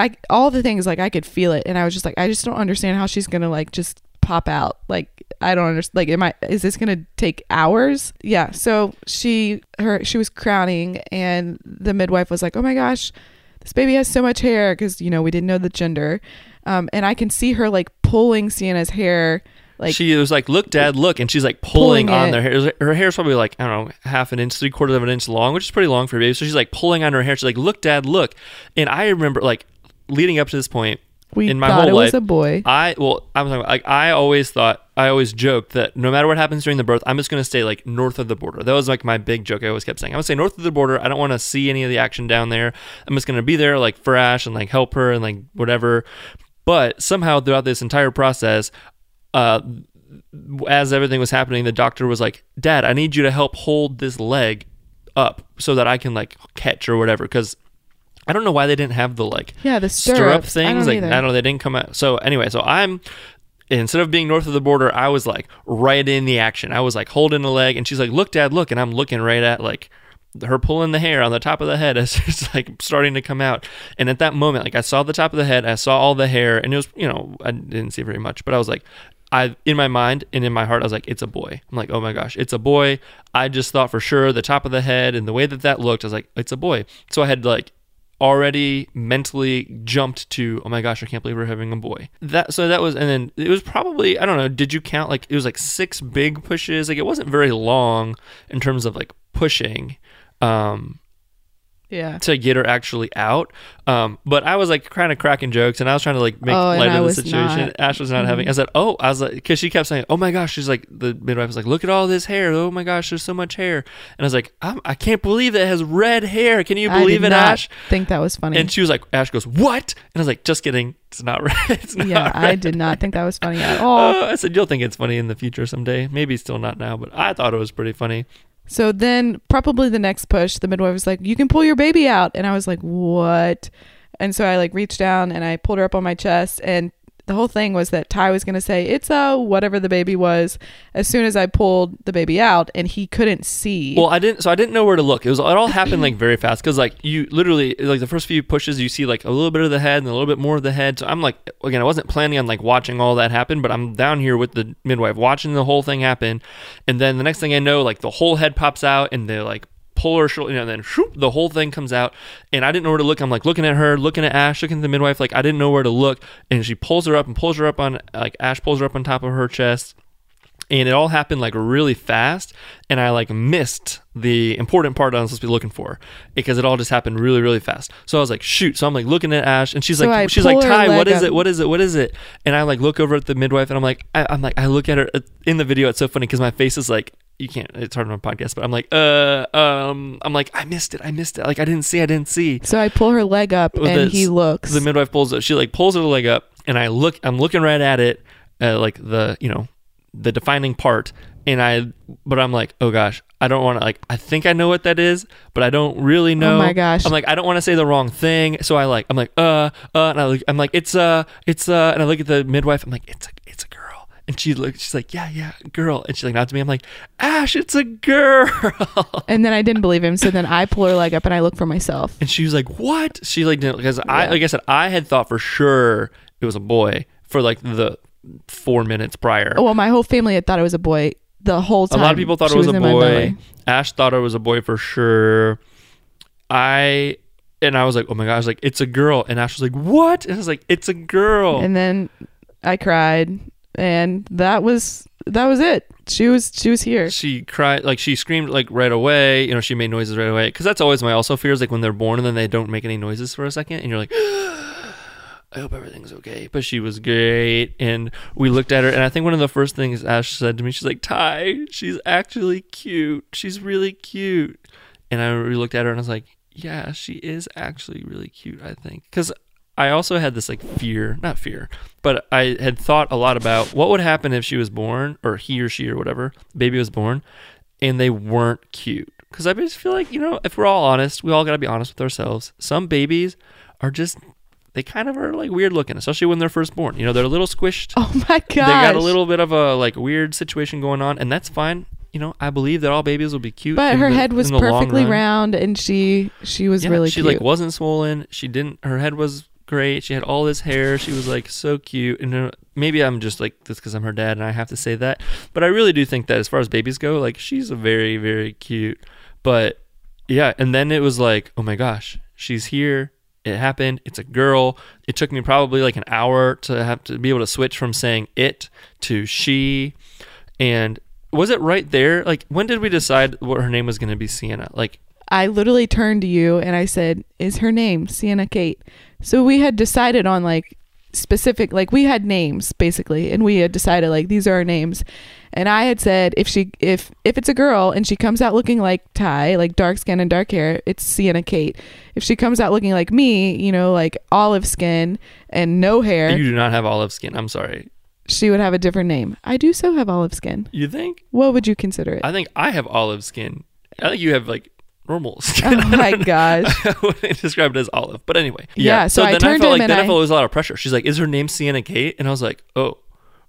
[SPEAKER 2] I all the things like I could feel it and I was just like I just don't understand how she's going to like just pop out. Like I don't understand like am I is this going to take hours? Yeah. So she her she was crowning and the midwife was like, "Oh my gosh, this baby has so much hair because you know we didn't know the gender." Um, and I can see her like pulling Sienna's hair, like
[SPEAKER 1] she was like, "Look, Dad, look," and she's like pulling,
[SPEAKER 2] Pulling
[SPEAKER 1] on
[SPEAKER 2] it.
[SPEAKER 1] their hair. Her hair's probably like I don't know, half an inch, three quarters of an inch long, which is pretty long for a baby. So she's like pulling on her hair. She's like, "Look, Dad, look," and I remember like leading up to this point,
[SPEAKER 2] we
[SPEAKER 1] in my
[SPEAKER 2] thought
[SPEAKER 1] whole
[SPEAKER 2] it was
[SPEAKER 1] life,
[SPEAKER 2] a boy.
[SPEAKER 1] I well, I'm talking about, like I always thought I always joked that no matter what happens during the birth, I'm just gonna stay like north of the border. That was like my big joke. I always kept saying, I'm gonna stay north of the border. I don't want to see any of the action down there. I'm just gonna be there like for Ash and like help her and like whatever. But somehow throughout this entire process, uh, as everything was happening, the doctor was like, "Dad, I need you to help hold this leg up so that I can like catch or whatever." Because I don't know why they didn't have the like
[SPEAKER 2] Yeah, the
[SPEAKER 1] stirrup
[SPEAKER 2] stirrups. I
[SPEAKER 1] things.
[SPEAKER 2] don't
[SPEAKER 1] like
[SPEAKER 2] either.
[SPEAKER 1] I don't know, they didn't come out. So anyway, so I'm instead of being north of the border, I was like right in the action. I was like holding the leg, and she's like, "Look, Dad, look," and I'm looking right at like her pulling the hair on the top of the head as it's like starting to come out. And at that moment, like I saw the top of the head, I saw all the hair, and it was you know I didn't see very much, but I was like. I in my mind and in my heart I was like it's a boy. I'm like, "Oh my gosh, it's a boy." I just thought for sure the top of the head and the way that that looked, I was like, "It's a boy." So I had like already mentally jumped to oh my gosh i can't believe we're having a boy. That so that was and then it was probably i don't know did you count like it was like six big pushes? Like it wasn't very long in terms of like pushing. Um
[SPEAKER 2] Yeah.
[SPEAKER 1] to get her actually out. Um, but I was like kind of cracking jokes and I was trying to like make
[SPEAKER 2] Oh,
[SPEAKER 1] light of the situation.
[SPEAKER 2] not. Mm-hmm.
[SPEAKER 1] Ash was not having. I said, "Oh, I was like," because she kept saying, "Oh my gosh," she's like, the midwife was like, "Look at all this hair! Oh my gosh, there's so much hair!" And I was like, I'm, "I can't believe that it has red hair! Can you believe it,
[SPEAKER 2] not
[SPEAKER 1] Ash?"
[SPEAKER 2] think that was funny.
[SPEAKER 1] And she was like, "Ash goes what?" And I was like, "Just kidding, it's not red. It's not
[SPEAKER 2] yeah,
[SPEAKER 1] red."
[SPEAKER 2] I did not think that was funny at all.
[SPEAKER 1] Oh, I said, "You'll think it's funny in the future someday. Maybe still not now, but I thought it was pretty funny."
[SPEAKER 2] So then, probably the next push, the midwife was like, "You can pull your baby out," and I was like, "What?" And so I like reached down and I pulled her up on my chest, and the whole thing was that Ty was gonna say it's a whatever the baby was. As soon as I pulled the baby out, and he couldn't see.
[SPEAKER 1] Well, I didn't. So I didn't know where to look. It was. It all happened like very fast because like you literally like the first few pushes, you see like a little bit of the head and a little bit more of the head. So I'm like, again, I wasn't planning on like watching all that happen, but I'm down here with the midwife watching the whole thing happen, and then the next thing I know, like the whole head pops out and they're like pull her shoulder, you know, and then whoop, the whole thing comes out, and I didn't know where to look. I'm like looking at her, looking at Ash, looking at the midwife, like I didn't know where to look, and she pulls her up and pulls her up on like Ash pulls her up on top of her chest. And it all happened like really fast. And i like missed the important part i was supposed to be looking for because it all just happened really really fast. So i was like shoot. So i'm like looking at ash. And she's
[SPEAKER 2] So I
[SPEAKER 1] like she's like ty what is
[SPEAKER 2] up.
[SPEAKER 1] it what is it? What is it? And i like look over at the midwife and i'm like I, i'm like i look at her uh, in the video. It's so funny because my face is like you can't it's hard on a podcast but i'm like uh um i'm like i missed it i missed it like i didn't see i didn't see
[SPEAKER 2] so I pull her leg up, and
[SPEAKER 1] this-
[SPEAKER 2] he looks.
[SPEAKER 1] the midwife pulls it. She like pulls her leg up, and I look. I'm looking right at it, uh, like the you know the defining part. And I, but I'm like, oh gosh, I don't want to like. I think I know what that is, but I don't really know.
[SPEAKER 2] Oh my gosh.
[SPEAKER 1] I'm like, I don't want to say the wrong thing, so I like, I'm like, uh, uh, and I look, I'm like, it's uh, it's uh, and I look at the midwife. I'm like, it's a, it's a girl, and she looks, she's like, yeah, yeah, girl, and she like nods to me. I'm like, Ash, it's a girl.
[SPEAKER 2] and then I didn't believe him, so then I pull her leg up and I look for myself.
[SPEAKER 1] And she was like, "What?" She like didn't because I
[SPEAKER 2] Yeah.
[SPEAKER 1] like I said I had thought for sure it was a boy for like the four minutes prior.
[SPEAKER 2] Well, my whole family had thought it was a boy the whole time.
[SPEAKER 1] a
[SPEAKER 2] time.
[SPEAKER 1] lot of people thought
[SPEAKER 2] she
[SPEAKER 1] it was, a
[SPEAKER 2] in my
[SPEAKER 1] boy.
[SPEAKER 2] belly.
[SPEAKER 1] Ash thought it was a boy for sure. I and I was like, "Oh my gosh!" Like it's a girl, and Ash was like, "What?" And I was like, "It's a girl."
[SPEAKER 2] And then I cried, and that was that was it. She was she was here.
[SPEAKER 1] she cried like she screamed like right away. You know she made noises right away. Because that's always my also fears like when they're born and then they don't make any noises for a second and you're like i hope everything's okay. But she was great. And we looked at her and i think one of the first things ash said to me she's like ty she's actually cute. She's really cute. And i looked at her and i was like yeah she is actually really cute i think. Because I also had this like fear, not fear, but I had thought a lot about what would happen if she was born, or he or she or whatever, baby was born, and they weren't cute. Because I just feel like, you know, if we're all honest, we all got to be honest with ourselves. Some babies are just, they kind of are like weird looking, especially when they're first born. You know, they're a little squished.
[SPEAKER 2] Oh my god!
[SPEAKER 1] They got a little bit of a like weird situation going on, and that's fine. You know, I believe that all babies will be cute.
[SPEAKER 2] But her
[SPEAKER 1] the-
[SPEAKER 2] head was
[SPEAKER 1] in the long
[SPEAKER 2] perfectly round, and she she was
[SPEAKER 1] Yeah,
[SPEAKER 2] really
[SPEAKER 1] she
[SPEAKER 2] cute.
[SPEAKER 1] like wasn't swollen. She didn't. Her head was great. She had all this hair. She was like so cute. And uh, maybe I'm just like this because I'm her dad and I have to say that. But I really do think that as far as babies go, like she's a very very cute. But yeah, and then it was like, oh my gosh, she's here. It happened. It's a girl. It took me probably like an hour to have to be able to switch from saying it to she. And was it right there? Like, when did we decide what her name was going to be Sienna? Like,
[SPEAKER 2] I literally turned to you and I said, "Is her name Sienna Kate?" So we had decided on like specific, like we had names basically, and we had decided like these are our names. And I had said if she if if it's a girl and she comes out looking like Ty, like dark skin and dark hair, it's Sienna Kate. If she comes out looking like me, you know, like olive skin and no hair,
[SPEAKER 1] you do not have olive skin. I'm sorry.
[SPEAKER 2] she would have a different name. I do so have olive skin.
[SPEAKER 1] You think?
[SPEAKER 2] What would you consider it?
[SPEAKER 1] I think I have olive skin. I think you have like normal skin.
[SPEAKER 2] oh my gosh.
[SPEAKER 1] I wouldn't describe it as olive, but anyway.
[SPEAKER 2] Yeah, so I
[SPEAKER 1] then
[SPEAKER 2] turned to
[SPEAKER 1] felt like then I
[SPEAKER 2] I-
[SPEAKER 1] felt it was a lot of pressure. She's like, "Is her name Sienna Kate?" And I was like, "Oh,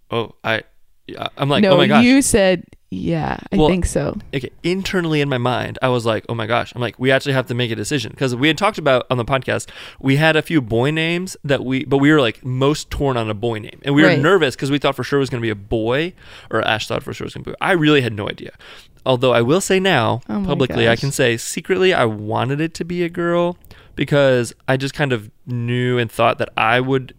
[SPEAKER 1] oh, I." yeah." I'm like, oh
[SPEAKER 2] no,
[SPEAKER 1] "Oh my gosh!"
[SPEAKER 2] you said, yeah, I
[SPEAKER 1] Well,
[SPEAKER 2] think so.
[SPEAKER 1] okay, internally in my mind, I was like, "Oh my gosh!" I'm like, "We actually have to make a decision because we had talked about on the podcast. We had a few boy names that we, but we were like most torn on a boy name, and we were nervous because we thought for sure it was going to be a boy, or Ash thought for sure it was going to be. I really had no idea. Although I will say now,
[SPEAKER 2] Oh
[SPEAKER 1] publicly, I can say secretly, I wanted it to be a girl because I just kind of knew and thought that I would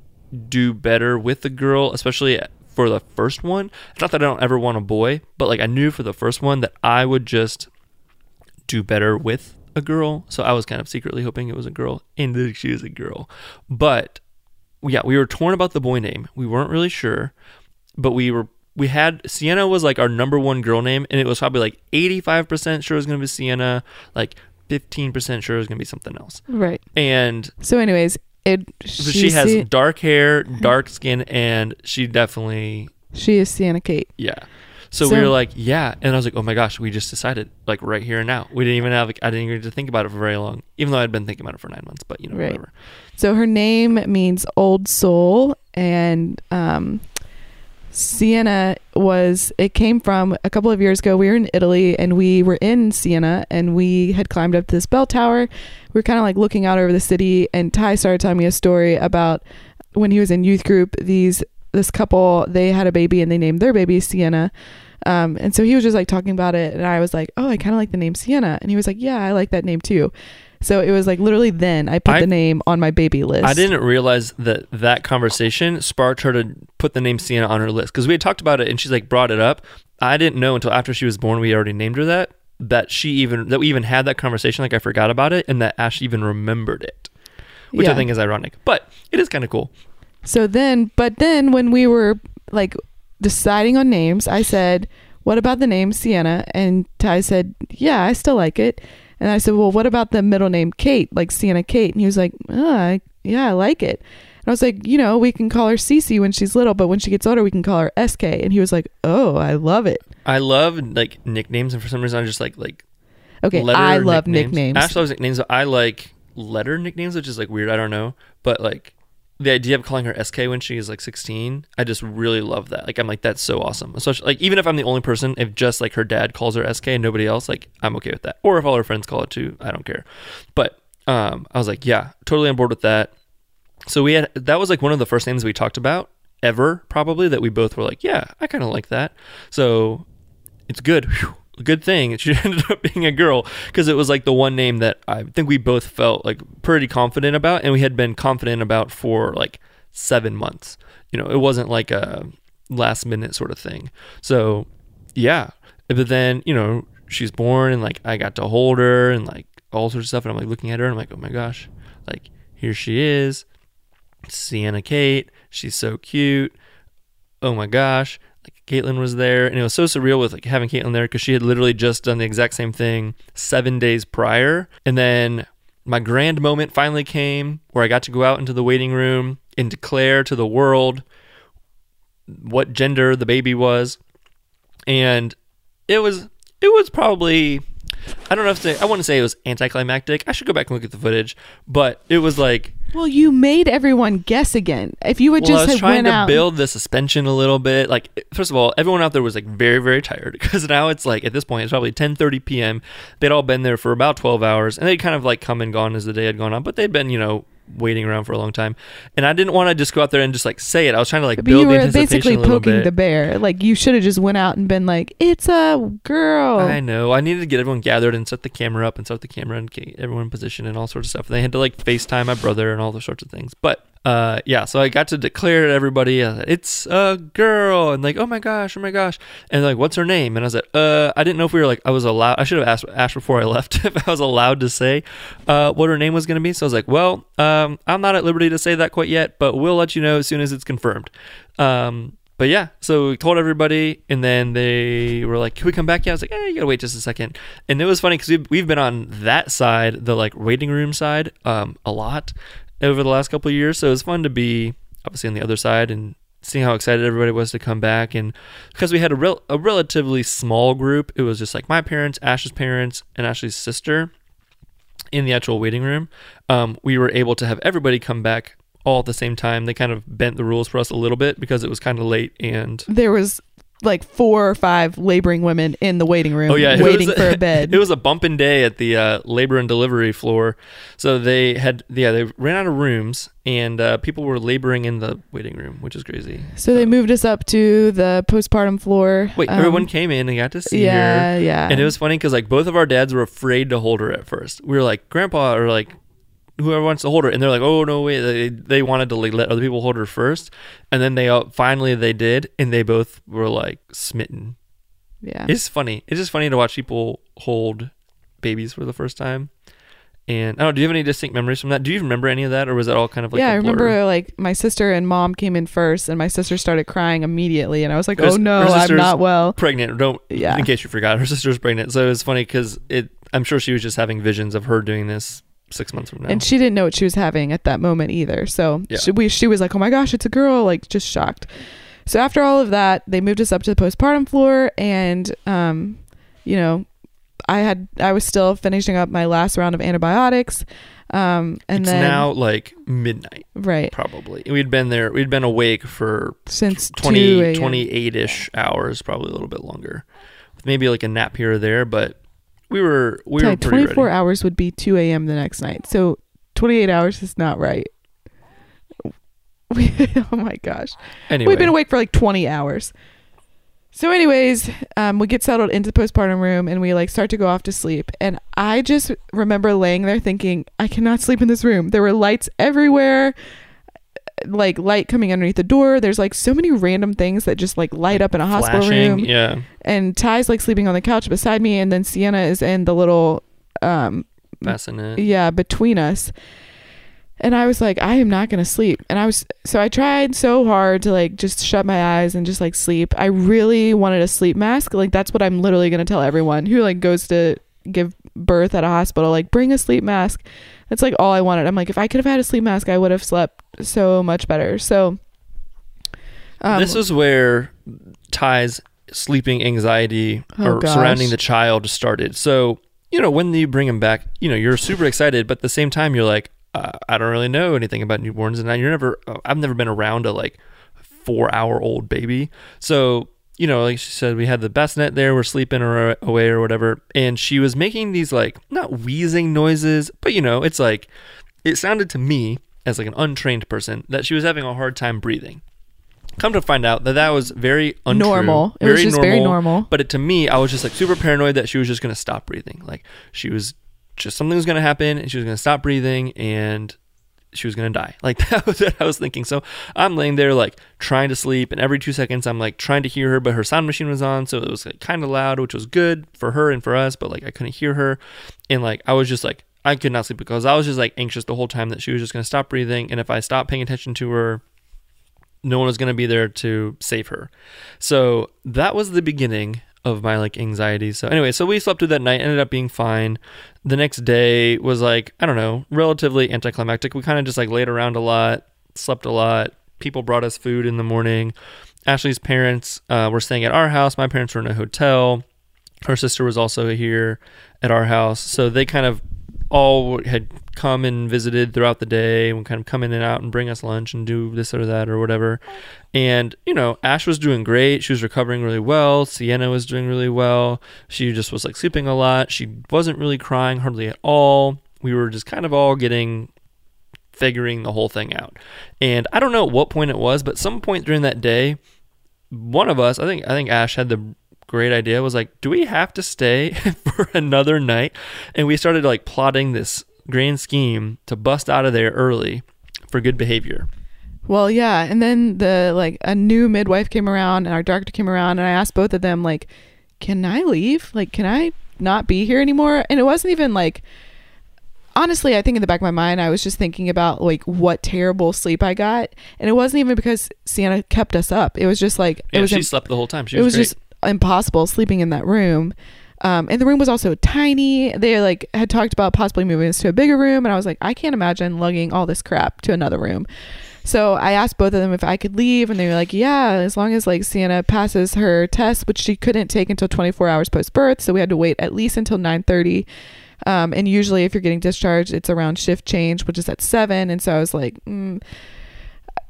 [SPEAKER 1] do better with a girl, especially for the first one. It's not that I don't ever want a boy, but like I knew for the first one that I would just do better with a girl, so I was kind of secretly hoping it was a girl, and she was a girl. But yeah, we were torn about the boy name. We weren't really sure, but we were we had Sienna was like our number one girl name, and it was probably like eighty five percent sure it was gonna be Sienna, like fifteen percent sure it was gonna be something else.
[SPEAKER 2] Right.
[SPEAKER 1] And
[SPEAKER 2] So, anyways, it she,
[SPEAKER 1] she has
[SPEAKER 2] Se-
[SPEAKER 1] dark hair, dark skin, and she definitely
[SPEAKER 2] she is Sienna Kate.
[SPEAKER 1] yeah. So,
[SPEAKER 2] So-
[SPEAKER 1] we were like, yeah, and I was like, oh my gosh, we just decided like right here and now. We didn't even have like I didn't even to think about it for very long, even though I'd been thinking about it for nine months. But you know,
[SPEAKER 2] Right.
[SPEAKER 1] whatever.
[SPEAKER 2] So her name means old soul, and um, Sienna was. It came from a couple of years ago. We were in Italy, and we were in Siena, and we had climbed up this bell tower. We were kind of like looking out over the city, and Ty started telling me a story about when he was in youth group. These this couple they had a baby, and they named their baby Siena. Um, and so he was just like talking about it, and I was like, "Oh, I kind of like the name Siena. and he was like, "Yeah, I like that name too." So it was like literally then I put
[SPEAKER 1] I-
[SPEAKER 2] the name on my baby list.
[SPEAKER 1] I didn't realize that that conversation sparked her to put the name Sienna on her list because we had talked about it and she's like brought it up. I didn't know until after she was born we already named her that that she even that we even had that conversation like I forgot about it and that Ash even remembered it, which I think is ironic, but it is kind of cool.
[SPEAKER 2] So then, but then when we were like deciding on names, I said, "What about the name Sienna?" And Ty said, "Yeah, I still like it." And I said, "Well, what about the middle name Kate, like Sienna Kate?" And he was like, oh, I, "Yeah, I like it." And I was like, "You know, we can call her Cece when she's little, but when she gets older, we can call her SK." And he was like, "Oh, I love it."
[SPEAKER 1] I love like nicknames and for some reason I'm just like like
[SPEAKER 2] Okay, I love nicknames.
[SPEAKER 1] Ash loves nicknames. but I like letter nicknames, which is like weird. I don't know, but like the idea of calling her SK when she is like 16, I just really love that. Like I'm like that's so awesome. Especially like even if I'm the only person, if just like her dad calls her SK and nobody else, like I'm okay with that. Or if all her friends call it too, I don't care. But um, I was like, yeah, totally on board with that. So we had that was like one of the first names we talked about ever, probably that we both were like, yeah, I kind of like that. So it's good. Whew, good thing. She ended up being a girl because it was like the one name that I think we both felt like pretty confident about, and we had been confident about for like seven months. You know, it wasn't like a last minute sort of thing. So yeah, but then you know she's born, and like I got to hold her and like all sorts of stuff, and I'm like looking at her, and I'm like, oh my gosh, like here she is, Sienna Kate. She's so cute. Oh my gosh, like Caitlin was there, and it was so surreal with like having Caitlin there because she had literally just done the exact same thing seven days prior, and then my grand moment finally came where I got to go out into the waiting room and declare to the world what gender the baby was, and it was it was probably I don't know if to, I want to say it was anticlimactic. I should go back and look at the footage, but it was like
[SPEAKER 2] well, you made everyone guess again. If you would
[SPEAKER 1] well, I
[SPEAKER 2] just
[SPEAKER 1] was
[SPEAKER 2] have
[SPEAKER 1] trying to
[SPEAKER 2] out,
[SPEAKER 1] build the suspension a little bit. Like, first of all, everyone out there was like very, very tired because now it's like at this point it's probably 10:30 p.m. They'd all been there for about 12 hours, and they'd kind of like come and gone as the day had gone on, but they'd been you know waiting around for a long time. And I didn't want to just go out there and just like say it. I was trying to like
[SPEAKER 2] but
[SPEAKER 1] build
[SPEAKER 2] you
[SPEAKER 1] the
[SPEAKER 2] were basically poking the bear. Like you should have just went out and been like, "It's a girl."
[SPEAKER 1] I know. I needed to get everyone gathered and set the camera up and set the camera and get everyone in position and all sorts of stuff. And they had to like FaceTime my brother and all those sorts of things. But uh, yeah, so I got to declare to everybody uh, it's a girl and like, oh my gosh, oh my gosh, and like, what's her name? And I was like, uh, I didn't know if we were like, I was allowed. I should have asked asked before I left if I was allowed to say uh, what her name was going to be. So I was like, well, um, I'm not at liberty to say that quite yet, but we'll let you know as soon as it's confirmed. Um, but yeah, so we told everybody, and then they were like, "Can we come back?" Yeah, I was like, "Eh, you gotta wait just a second. And it was funny because we've, we've been on that side, the like waiting room side, um, a lot over the last couple of years. So it was fun to be obviously on the other side and seeing how excited everybody was to come back. And because we had a a relatively small group, it was just like my parents, Ash's parents, and Ashley's sister in the actual waiting room. Um, we were able to have everybody come back all at the same time. They kind of bent the rules for us a little bit because it was kind of late and
[SPEAKER 2] there was like four or five laboring women in the waiting room
[SPEAKER 1] Oh yeah,
[SPEAKER 2] waiting
[SPEAKER 1] was-
[SPEAKER 2] for a bed.
[SPEAKER 1] It was a bumping day at the uh, labor and delivery floor, so they had yeah they ran out of rooms and uh, people were laboring in the waiting room, which is crazy.
[SPEAKER 2] so they moved us up to the postpartum floor.
[SPEAKER 1] Wait,
[SPEAKER 2] Um,
[SPEAKER 1] everyone came in and got to see her,
[SPEAKER 2] Yeah, yeah.
[SPEAKER 1] and it was funny because like both of our dads were afraid to hold her at first. We were like, Grandpa or like whoever wants to hold her, and they're like, Oh no, wait, they, they wanted to like let other people hold her first, and then they all, finally they did, and they both were like smitten.
[SPEAKER 2] yeah.
[SPEAKER 1] It's funny. It's just funny to watch people hold babies for the first time. And I don't know, do you have any distinct memories from that? Do you remember any of that, or was that all kind of like
[SPEAKER 2] yeah,
[SPEAKER 1] a
[SPEAKER 2] I remember like my sister and mom came in first, and my sister started crying immediately, and I was like, "Oh no, I'm not well."
[SPEAKER 1] pregnant. Don't
[SPEAKER 2] Yeah.
[SPEAKER 1] in case you forgot, her sister's pregnant. So it was funny because it. I'm sure she was just having visions of her doing this six months from now.
[SPEAKER 2] And she didn't know what she was having at that moment either. So
[SPEAKER 1] Yeah.
[SPEAKER 2] she, we, she was like, "Oh my gosh, it's a girl!" Like just shocked. So after all of that, they moved us up to the postpartum floor, and um, you know, I had I was still finishing up my last round of antibiotics, um, and
[SPEAKER 1] it's
[SPEAKER 2] then
[SPEAKER 1] now like midnight,
[SPEAKER 2] right
[SPEAKER 1] probably. We'd been there. We'd been awake for
[SPEAKER 2] since
[SPEAKER 1] 20, 28-ish hours, probably a little bit longer, with maybe like a nap here or there. But we were we were
[SPEAKER 2] Ty,
[SPEAKER 1] pretty
[SPEAKER 2] 24
[SPEAKER 1] ready.
[SPEAKER 2] hours would be 2 a.m. the next night. So 28 hours is not right. We, oh my gosh.
[SPEAKER 1] Anyway,
[SPEAKER 2] We've been awake for like 20 hours. So, anyways, um, we get settled into the postpartum room and we like start to go off to sleep. And I just remember laying there thinking, I cannot sleep in this room. There were lights everywhere, like light coming underneath the door. There's like so many random things that just like light up in a hospital room.
[SPEAKER 1] Yeah,
[SPEAKER 2] And Ty's like sleeping on the couch beside me, and then Sienna is in the little um,
[SPEAKER 1] bassinet.
[SPEAKER 2] yeah between us. And i was like i am not gonna sleep. And i was so i tried so hard to like just shut my eyes and just like sleep. I really wanted a sleep mask. Like that's what i'm literally gonna tell everyone who like goes to give birth at a hospital. Like bring a sleep mask that's like all i wanted i'm like if i could have had a sleep mask i would have slept so much better so um,
[SPEAKER 1] this is where Ty's sleeping anxiety
[SPEAKER 2] Oh,
[SPEAKER 1] or
[SPEAKER 2] gosh.
[SPEAKER 1] surrounding the child started. So, you know, when you bring him back, you know, you're super excited, but at the same time, you're like, uh, I don't really know anything about newborns, and you're never, uh, I've never been around a like four hour old baby. So, you know, like she said, we had the bassinet there, we're sleeping or away or whatever, and she was making these like not wheezing noises, but you know, it's like it sounded to me as like an untrained person that she was having a hard time breathing. Come to find out that that was very untrue,
[SPEAKER 2] normal. It was just very normal.
[SPEAKER 1] But it, to me, I was just like super paranoid that she was just going to stop breathing. Like she was just something was going to happen and she was going to stop breathing and she was to die. Like that was what I was thinking. So I'm laying there like trying to sleep and every two seconds I'm like trying to hear her, but her sound machine was on. So it was like kind of loud, which was good for her and for us, but like I couldn't hear her. And like I was just like, I could not sleep because I was just like anxious the whole time that she was just to stop breathing. And if I stopped paying attention to her, no one was to be there to save her. So that was the beginning of my like anxiety. So anyway, so we slept through that night, ended up being fine. The next day was like, I don't know, relatively anticlimactic. We kind of just like laid around a lot, slept a lot. People brought us food in the morning. Ashley's parents uh, were staying at our house. My parents were in a hotel. Her sister was also here at our house. So they kind of all had come and visited throughout the day and kind of come in and out and bring us lunch and do this or that or whatever. And, you know, Ash was doing great. She was recovering really well. Sienna was doing really well. She just was like sleeping a lot. She wasn't really crying hardly at all. We were just kind of all getting figuring the whole thing out. And I don't know at what point it was, but some point during that day, one of us, I think I think Ash had the great idea was like, do we have to stay for another night? And we started like plotting this grand scheme to bust out of there early for good behavior.
[SPEAKER 2] Well, yeah, and then the like a new midwife came around and our doctor came around and I asked both of them like, "Can I leave? Like, can I not be here anymore?" And it wasn't even like honestly, I think in the back of my mind I was just thinking about like what terrible sleep I got, and it wasn't even because Sienna kept us up. It was just like it
[SPEAKER 1] Yeah,
[SPEAKER 2] was
[SPEAKER 1] she
[SPEAKER 2] im-
[SPEAKER 1] slept the whole time. She
[SPEAKER 2] it
[SPEAKER 1] was,
[SPEAKER 2] was
[SPEAKER 1] great.
[SPEAKER 2] just impossible sleeping in that room. Um, and the room was also tiny. They like had talked about possibly moving us to a bigger room, and I was like, I can't imagine lugging all this crap to another room. So I asked both of them if I could leave, and they were like, "Yeah, as long as like Sienna passes her test, which she couldn't take until 24 hours post birth, so we had to wait at least until 9:30." Um, and usually, if you're getting discharged, it's around shift change, which is at seven. And so I was like, mm.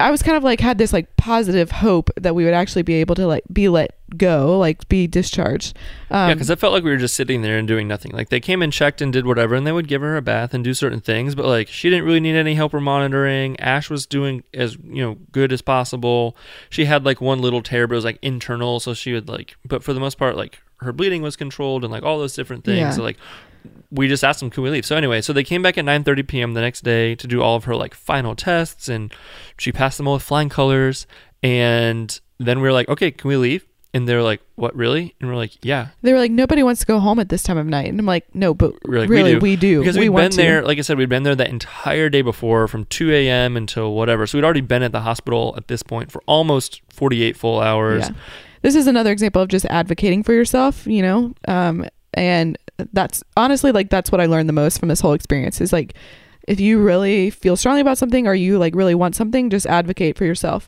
[SPEAKER 2] I was kind of like had this like positive hope that we would actually be able to like be let go, like be discharged. Um,
[SPEAKER 1] yeah, because I felt like we were just sitting there and doing nothing. Like they came and checked and did whatever, and they would give her a bath and do certain things, but like she didn't really need any help or monitoring. Ash was doing as you know good as possible. She had like one little tear, but it was like internal, so she would like. But for the most part, like her bleeding was controlled and like all those different things.
[SPEAKER 2] Yeah.
[SPEAKER 1] So like we just asked them, can we leave? So anyway, so they came back at 9:30 p.m. the next day to do all of her like final tests, and she passed them all with flying colors. And then we were like, okay, can we leave? And they're like, "What, really?" And we're like, "Yeah."
[SPEAKER 2] They were like, nobody wants to go home at this time of night, and I'm like, no, but
[SPEAKER 1] like, "We
[SPEAKER 2] really,
[SPEAKER 1] do."
[SPEAKER 2] we do.
[SPEAKER 1] Because
[SPEAKER 2] we want
[SPEAKER 1] been
[SPEAKER 2] to.
[SPEAKER 1] there, like I said, we'd been there that entire day before from 2 a.m. until whatever. So we'd already been at the hospital at this point for almost 48 full hours.
[SPEAKER 2] Yeah. This is another example of just advocating for yourself, you know? Um, and that's honestly like that's what I learned the most from this whole experience is like if you really feel strongly about something or you like really want something, just advocate for yourself.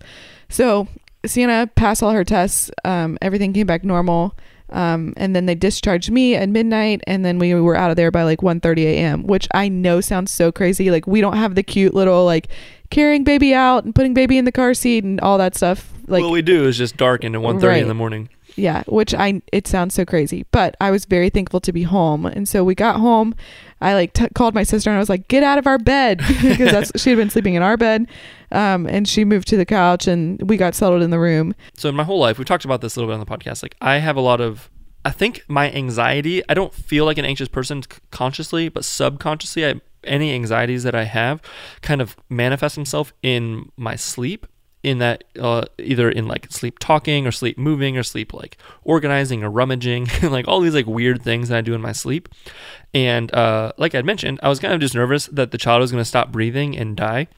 [SPEAKER 2] So Sienna passed all her tests, um, everything came back normal. Um, and then they discharged me at midnight and then we were out of there by like 1.30 a.m which i know sounds so crazy like we don't have the cute little like carrying baby out and putting baby in the car seat and all that stuff like
[SPEAKER 1] what we do is just darken at 1.30
[SPEAKER 2] Right.
[SPEAKER 1] in the morning.
[SPEAKER 2] Yeah which i it sounds so crazy but i was very thankful to be home and so we got home i like t- called my sister and i was like get out of our bed because that's she had been sleeping in our bed um, and she moved to the couch and we got settled in the room
[SPEAKER 1] So in my whole life, we've talked about this a little bit on the podcast. Like I have a lot of, I think my anxiety. I don't feel like an anxious person consciously, but subconsciously, I, any anxieties that I have kind of manifest themselves in my sleep. In that, uh, either in like sleep talking or sleep moving or sleep like organizing or rummaging, like all these like weird things that I do in my sleep. And uh, like I'd mentioned, I was kind of just nervous that the child was going to stop breathing and die.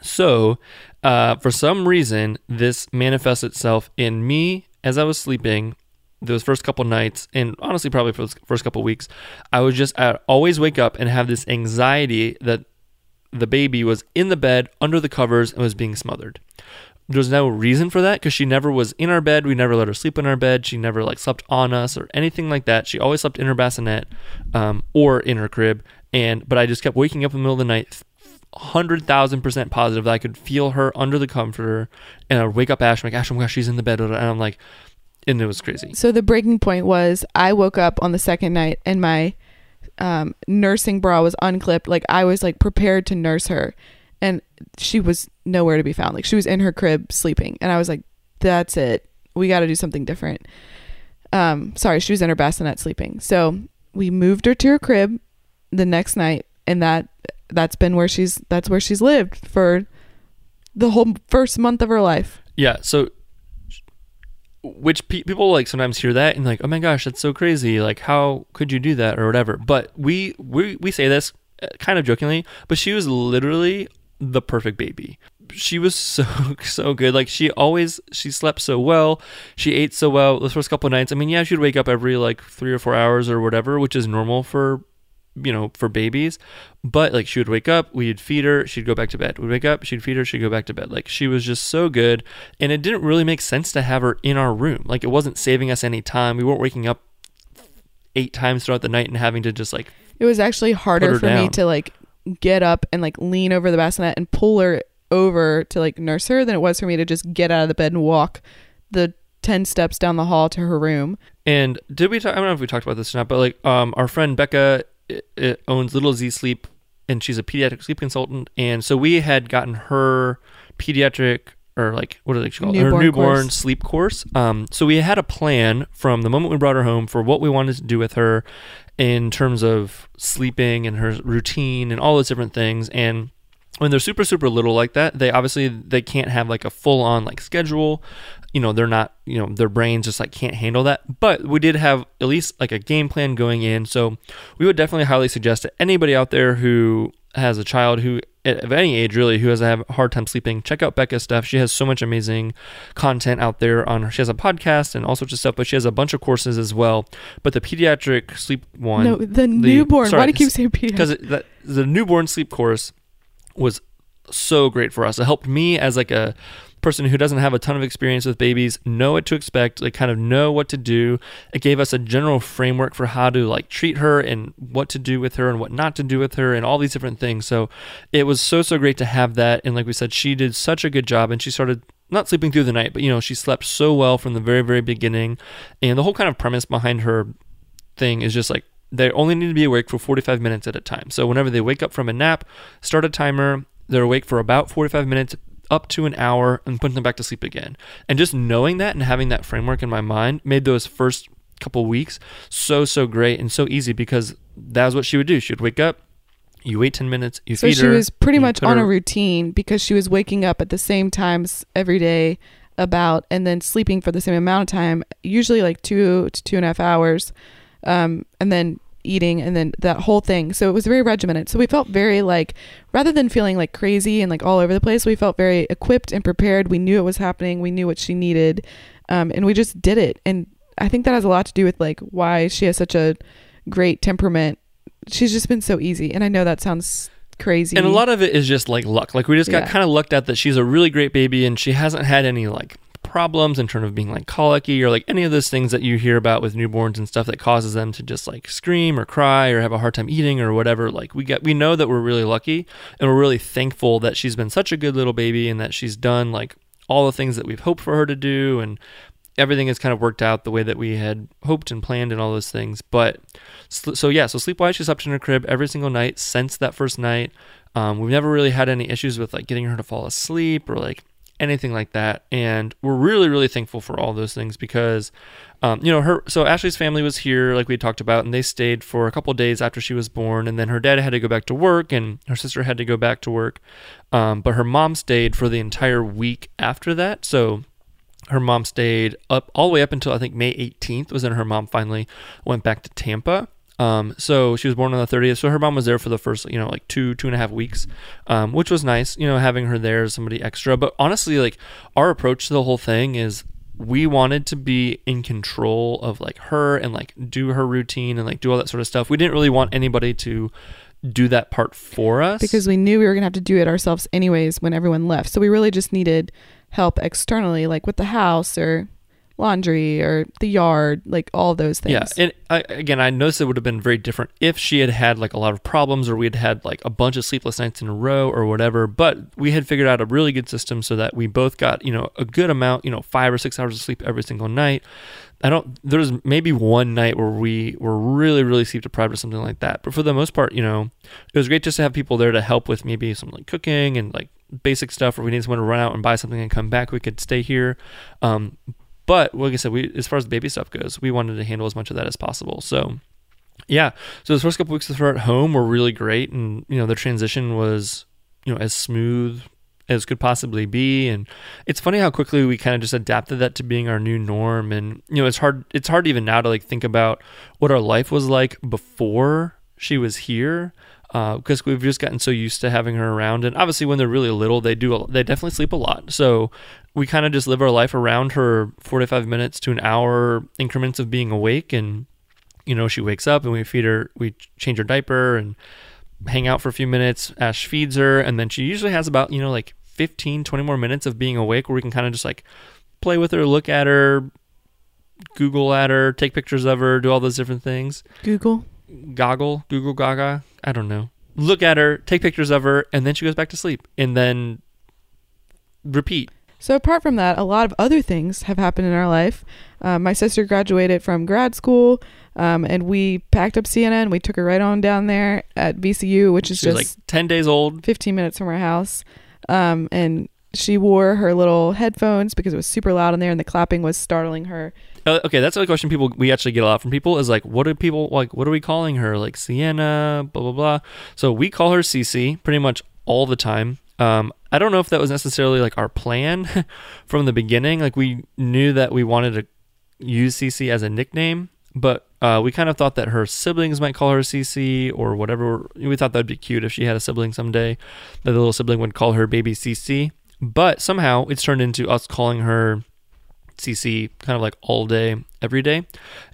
[SPEAKER 1] So, uh, for some reason, this manifests itself in me as I was sleeping those first couple nights, and honestly, probably for those first couple weeks. I was just I'd always wake up and have this anxiety that the baby was in the bed under the covers and was being smothered. There's no reason for that because she never was in our bed. We never let her sleep in our bed. She never like slept on us or anything like that. She always slept in her bassinet um, or in her crib. And but I just kept waking up in the middle of the night, hundred thousand percent positive that I could feel her under the comforter, and I would wake up Ash, I'm like Ash, oh my gosh, she's in the bed, and I'm like, and it was crazy.
[SPEAKER 2] so the breaking point was i woke up on the second night and my um, nursing bra was unclipped. Like i was like prepared to nurse her. And she was nowhere to be found. Like she was in her crib sleeping. And i was like that's it. We got to do something different. Um sorry she was in her bassinet sleeping. So we moved her to her crib the next night. And that that's been where she's that's where she's lived for the whole first month of her life.
[SPEAKER 1] Yeah, so which pe- people like sometimes hear that and like, oh my gosh, that's so crazy. Like, how could you do that or whatever? But we we we say this uh, kind of jokingly, but she was literally the perfect baby. She was so so good. Like she always she slept so well. She ate so well the first couple nights. I mean, yeah, she'd wake up every like three or four hours or whatever, which is normal for you know for babies but like she would wake up we'd feed her she'd go back to bed we'd wake up she'd feed her she'd go back to bed like she was just so good and it didn't really make sense to have her in our room like it wasn't saving us any time we weren't waking up eight times throughout the night and having to just like
[SPEAKER 2] It was actually harder for me to like get up and like lean over the bassinet and pull her over to like nurse her than it was for me to just get out of the bed and walk the 10 steps down the hall to her room.
[SPEAKER 1] And did we talk? I don't know if we talked about this or not, but like, um, our friend Becca owns Little Z Sleep, and she's a pediatric sleep consultant. And so we had gotten her pediatric or like what are they called? her
[SPEAKER 2] Newborn
[SPEAKER 1] newborn
[SPEAKER 2] course.
[SPEAKER 1] sleep course. Um, so we had a plan from the moment we brought her home for what we wanted to do with her in terms of sleeping and her routine and all those different things. And when they're super super little like that they obviously they can't have like a full on like schedule you know they're not you know their brains just like can't handle that but we did have at least like a game plan going in so we would definitely highly suggest to anybody out there who has a child who of any age really who has a hard time sleeping check out becca's stuff she has so much amazing content out there on her she has a podcast and all sorts of stuff but she has a bunch of courses as well but the pediatric sleep one
[SPEAKER 2] no, the, newborn.
[SPEAKER 1] sorry,
[SPEAKER 2] Why do you keep saying pediatric?
[SPEAKER 1] because the newborn sleep course was so great for us. It helped me as like a person who doesn't have a ton of experience with babies know what to expect, like kind of know what to do. It gave us a general framework for how to like treat her and what to do with her and what not to do with her and all these different things. So it was so so great to have that and like we said she did such a good job and she started not sleeping through the night, but you know, she slept so well from the very very beginning. And the whole kind of premise behind her thing is just like they only need to be awake for 45 minutes at a time. So whenever they wake up from a nap, start a timer, they're awake for about 45 minutes up to an hour and put them back to sleep again. And just knowing that and having that framework in my mind made those first couple weeks so so great and so easy because that was what she would do. She would wake up, you wait 10 minutes, you
[SPEAKER 2] so
[SPEAKER 1] feed
[SPEAKER 2] she was pretty much on
[SPEAKER 1] her-
[SPEAKER 2] a routine because she was waking up at the same times every day about and then sleeping for the same amount of time, usually like two to two and a half hours, um, and then eating and then that whole thing. So it was very regimented. So we felt very like rather than feeling like crazy and like all over the place, we felt very equipped and prepared. We knew it was happening. We knew what she needed, um, and we just did it. And I think that has a lot to do with like why she has such a great temperament. She's just been so easy, and I know that sounds crazy.
[SPEAKER 1] And a lot of it is just like luck. Like we just got
[SPEAKER 2] Yeah.
[SPEAKER 1] kind of lucked at that she's a really great baby and she hasn't had any like problems in terms of being like colicky or like any of those things that you hear about with newborns and stuff that causes them to just like scream or cry or have a hard time eating or whatever. Like we get we know that we're really lucky and we're really thankful that she's been such a good little baby and that she's done like all the things that we've hoped for her to do and everything has kind of worked out the way that we had hoped and planned and all those things. But so yeah, so sleepwise she's she slept in her crib every single night since that first night. Um, we've never really had any issues with like getting her to fall asleep or like anything like that. And we're really, really thankful for all those things because, um, you know, her, so Ashley's family was here, like we talked about, and they stayed for a couple days after she was born. And then her dad had to go back to work and her sister had to go back to work. Um, but her mom stayed for the entire week after that. So her mom stayed up all the way up until I think May 18th was when her mom finally went back to Tampa. Um, so she was born on the 30th. So her mom was there for the first, you know, like two, two and a half weeks, um, which was nice, you know, having her there as somebody extra. But honestly, like our approach to the whole thing is we wanted to be in control of like her and like do her routine and like do all that sort of stuff. We didn't really want anybody to do that part for us
[SPEAKER 2] because we knew we were going to have to do it ourselves anyways when everyone left. So we really just needed help externally, like with the house or laundry or the yard, like all those things.
[SPEAKER 1] Yeah, and I, again, I noticed it would have been very different if she had had like a lot of problems, or we had had like a bunch of sleepless nights in a row, or whatever. But we had figured out a really good system so that we both got you know a good amount, you know, five or six hours of sleep every single night. I don't. There's maybe one night where we were really, really sleep deprived or something like that. But for the most part, you know, it was great just to have people there to help with maybe some like cooking and like basic stuff. Or we need someone to run out and buy something and come back, we could stay here. Um, but like I said, we as far as the baby stuff goes, we wanted to handle as much of that as possible. So yeah, so the first couple weeks with her at home were really great, and you know the transition was you know as smooth as could possibly be. And it's funny how quickly we kind of just adapted that to being our new norm. And you know it's hard it's hard even now to like think about what our life was like before she was here Uh, because we've just gotten so used to having her around and obviously when they're really little they do they definitely sleep a lot. So we kind of just live our life around her 45 minutes to an hour increments of being awake and you know she wakes up and we feed her we change her diaper and hang out for a few minutes. Ash feeds her and then she usually has about you know like 15 20 more minutes of being awake where we can kind of just like play with her look at her google at her take pictures of her do all those different things.
[SPEAKER 2] Google.
[SPEAKER 1] Goggle google gaga i don't know look at her take pictures of her and then she goes back to sleep and then repeat
[SPEAKER 2] So apart from that, a lot of other things have happened in our life. Um, my sister graduated from grad school, um, and we packed up Sienna and we took her right on down there at VCU, which is
[SPEAKER 1] she
[SPEAKER 2] just
[SPEAKER 1] like 10 days old
[SPEAKER 2] 15 minutes from our house. Um, and she wore her little headphones because it was super loud in there, and the clapping was startling her.
[SPEAKER 1] Uh, okay, that's a question people we actually get a lot from people is like, what do people like? What are we calling her? Like Sienna, blah blah blah. So we call her CC pretty much all the time. Um, I don't know if that was necessarily like our plan from the beginning. Like we knew that we wanted to use CC as a nickname, but uh, we kind of thought that her siblings might call her CC or whatever. We thought that'd be cute if she had a sibling someday. That the little sibling would call her baby CC. But somehow it's turned into us calling her CC kind of like all day, every day.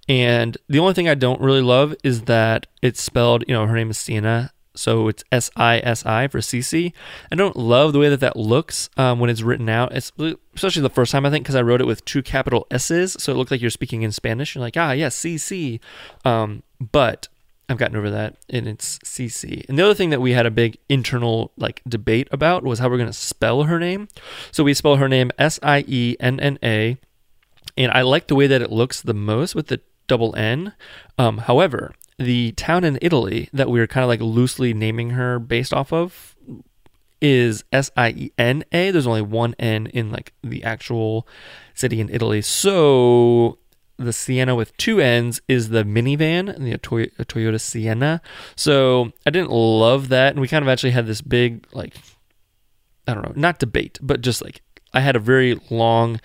[SPEAKER 1] And the only thing I don't really love is that it's spelled, you know, her name is Sienna. So it's S I S I for CC. I don't love the way that that looks um, when it's written out. It's especially the first time I think because I wrote it with two capital S's, so it looked like you're speaking in Spanish. You're like, ah, yes, CC. Um, but I've gotten over that, and it's CC. And the other thing that we had a big internal like debate about was how we're going to spell her name. So we spell her name S I E N N A, and I like the way that it looks the most with the double N. Um, however, the town in Italy that we are kind of like loosely naming her based off of is S I E N A. There's only one N in like the actual city in Italy. So the Sienna with two N's is the minivan, the Toy- Toyota Sienna. So I didn't love that, and we kind of actually had this big like I don't know, not debate, but just like I had a very long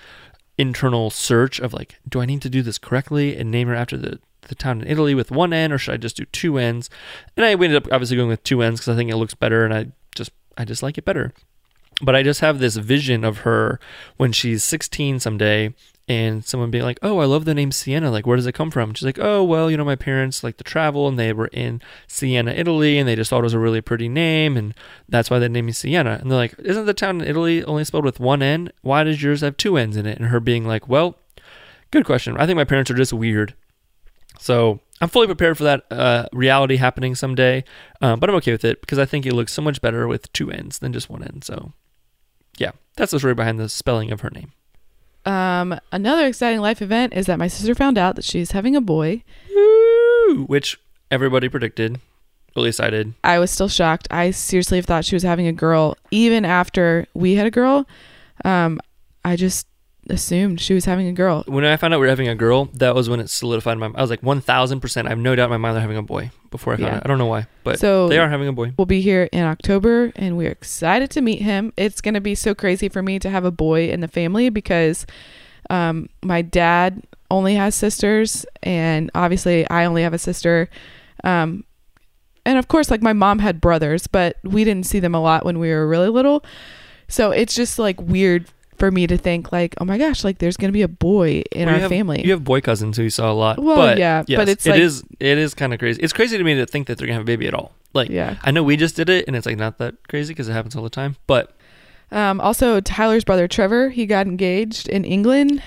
[SPEAKER 1] internal search of like, do I need to do this correctly and name her after the the town in Italy with one N, or should I just do two N's? And I ended up obviously going with two N's because I think it looks better, and I just I just like it better. But I just have this vision of her when she's 16 someday, and someone being like, "Oh, I love the name Sienna. Like, where does it come from?" She's like, "Oh, well, you know, my parents like to travel, and they were in Siena, Italy, and they just thought it was a really pretty name, and that's why they named me Sienna." And they're like, "Isn't the town in Italy only spelled with one N? Why does yours have two N's in it?" And her being like, "Well, good question. I think my parents are just weird." So I'm fully prepared for that uh, reality happening someday, um, but I'm okay with it because I think it looks so much better with two N's than just one N. So, yeah, that's the story behind the spelling of her name.
[SPEAKER 2] Um, another exciting life event is that my sister found out that she's having a boy.
[SPEAKER 1] Woo! Which everybody predicted. At least I did.
[SPEAKER 2] I was still shocked. I seriously thought she was having a girl even after we had a girl. Um, I just assumed she was having a girl.
[SPEAKER 1] When I found out we were having a girl, that was when it solidified in my. I was like, 1000%. I have no doubt in my mind they're having a boy before I found
[SPEAKER 2] Yeah.
[SPEAKER 1] out. I don't know why, but
[SPEAKER 2] So-
[SPEAKER 1] they are having a boy.
[SPEAKER 2] We'll be here in October and we're excited to meet him. It's going to be so crazy for me to have a boy in the family because um, my dad only has sisters and obviously I only have a sister. Um, and of course, like my mom had brothers, but we didn't see them a lot when we were really little. So it's just like weird for me to think like, oh my gosh, like there's going to be a boy in
[SPEAKER 1] Well,
[SPEAKER 2] our
[SPEAKER 1] have-
[SPEAKER 2] family.
[SPEAKER 1] You have boy cousins who you saw a lot.
[SPEAKER 2] Well,
[SPEAKER 1] but
[SPEAKER 2] yeah,
[SPEAKER 1] yes,
[SPEAKER 2] but it's
[SPEAKER 1] it
[SPEAKER 2] like-
[SPEAKER 1] is- it is kind of crazy. It's crazy to me to think that they're gonna have a baby at all. Like
[SPEAKER 2] yeah.
[SPEAKER 1] I know we just did it, and it's like not that crazy because it happens all the time. But
[SPEAKER 2] Um, also, Tyler's brother Trevor, he got engaged in England.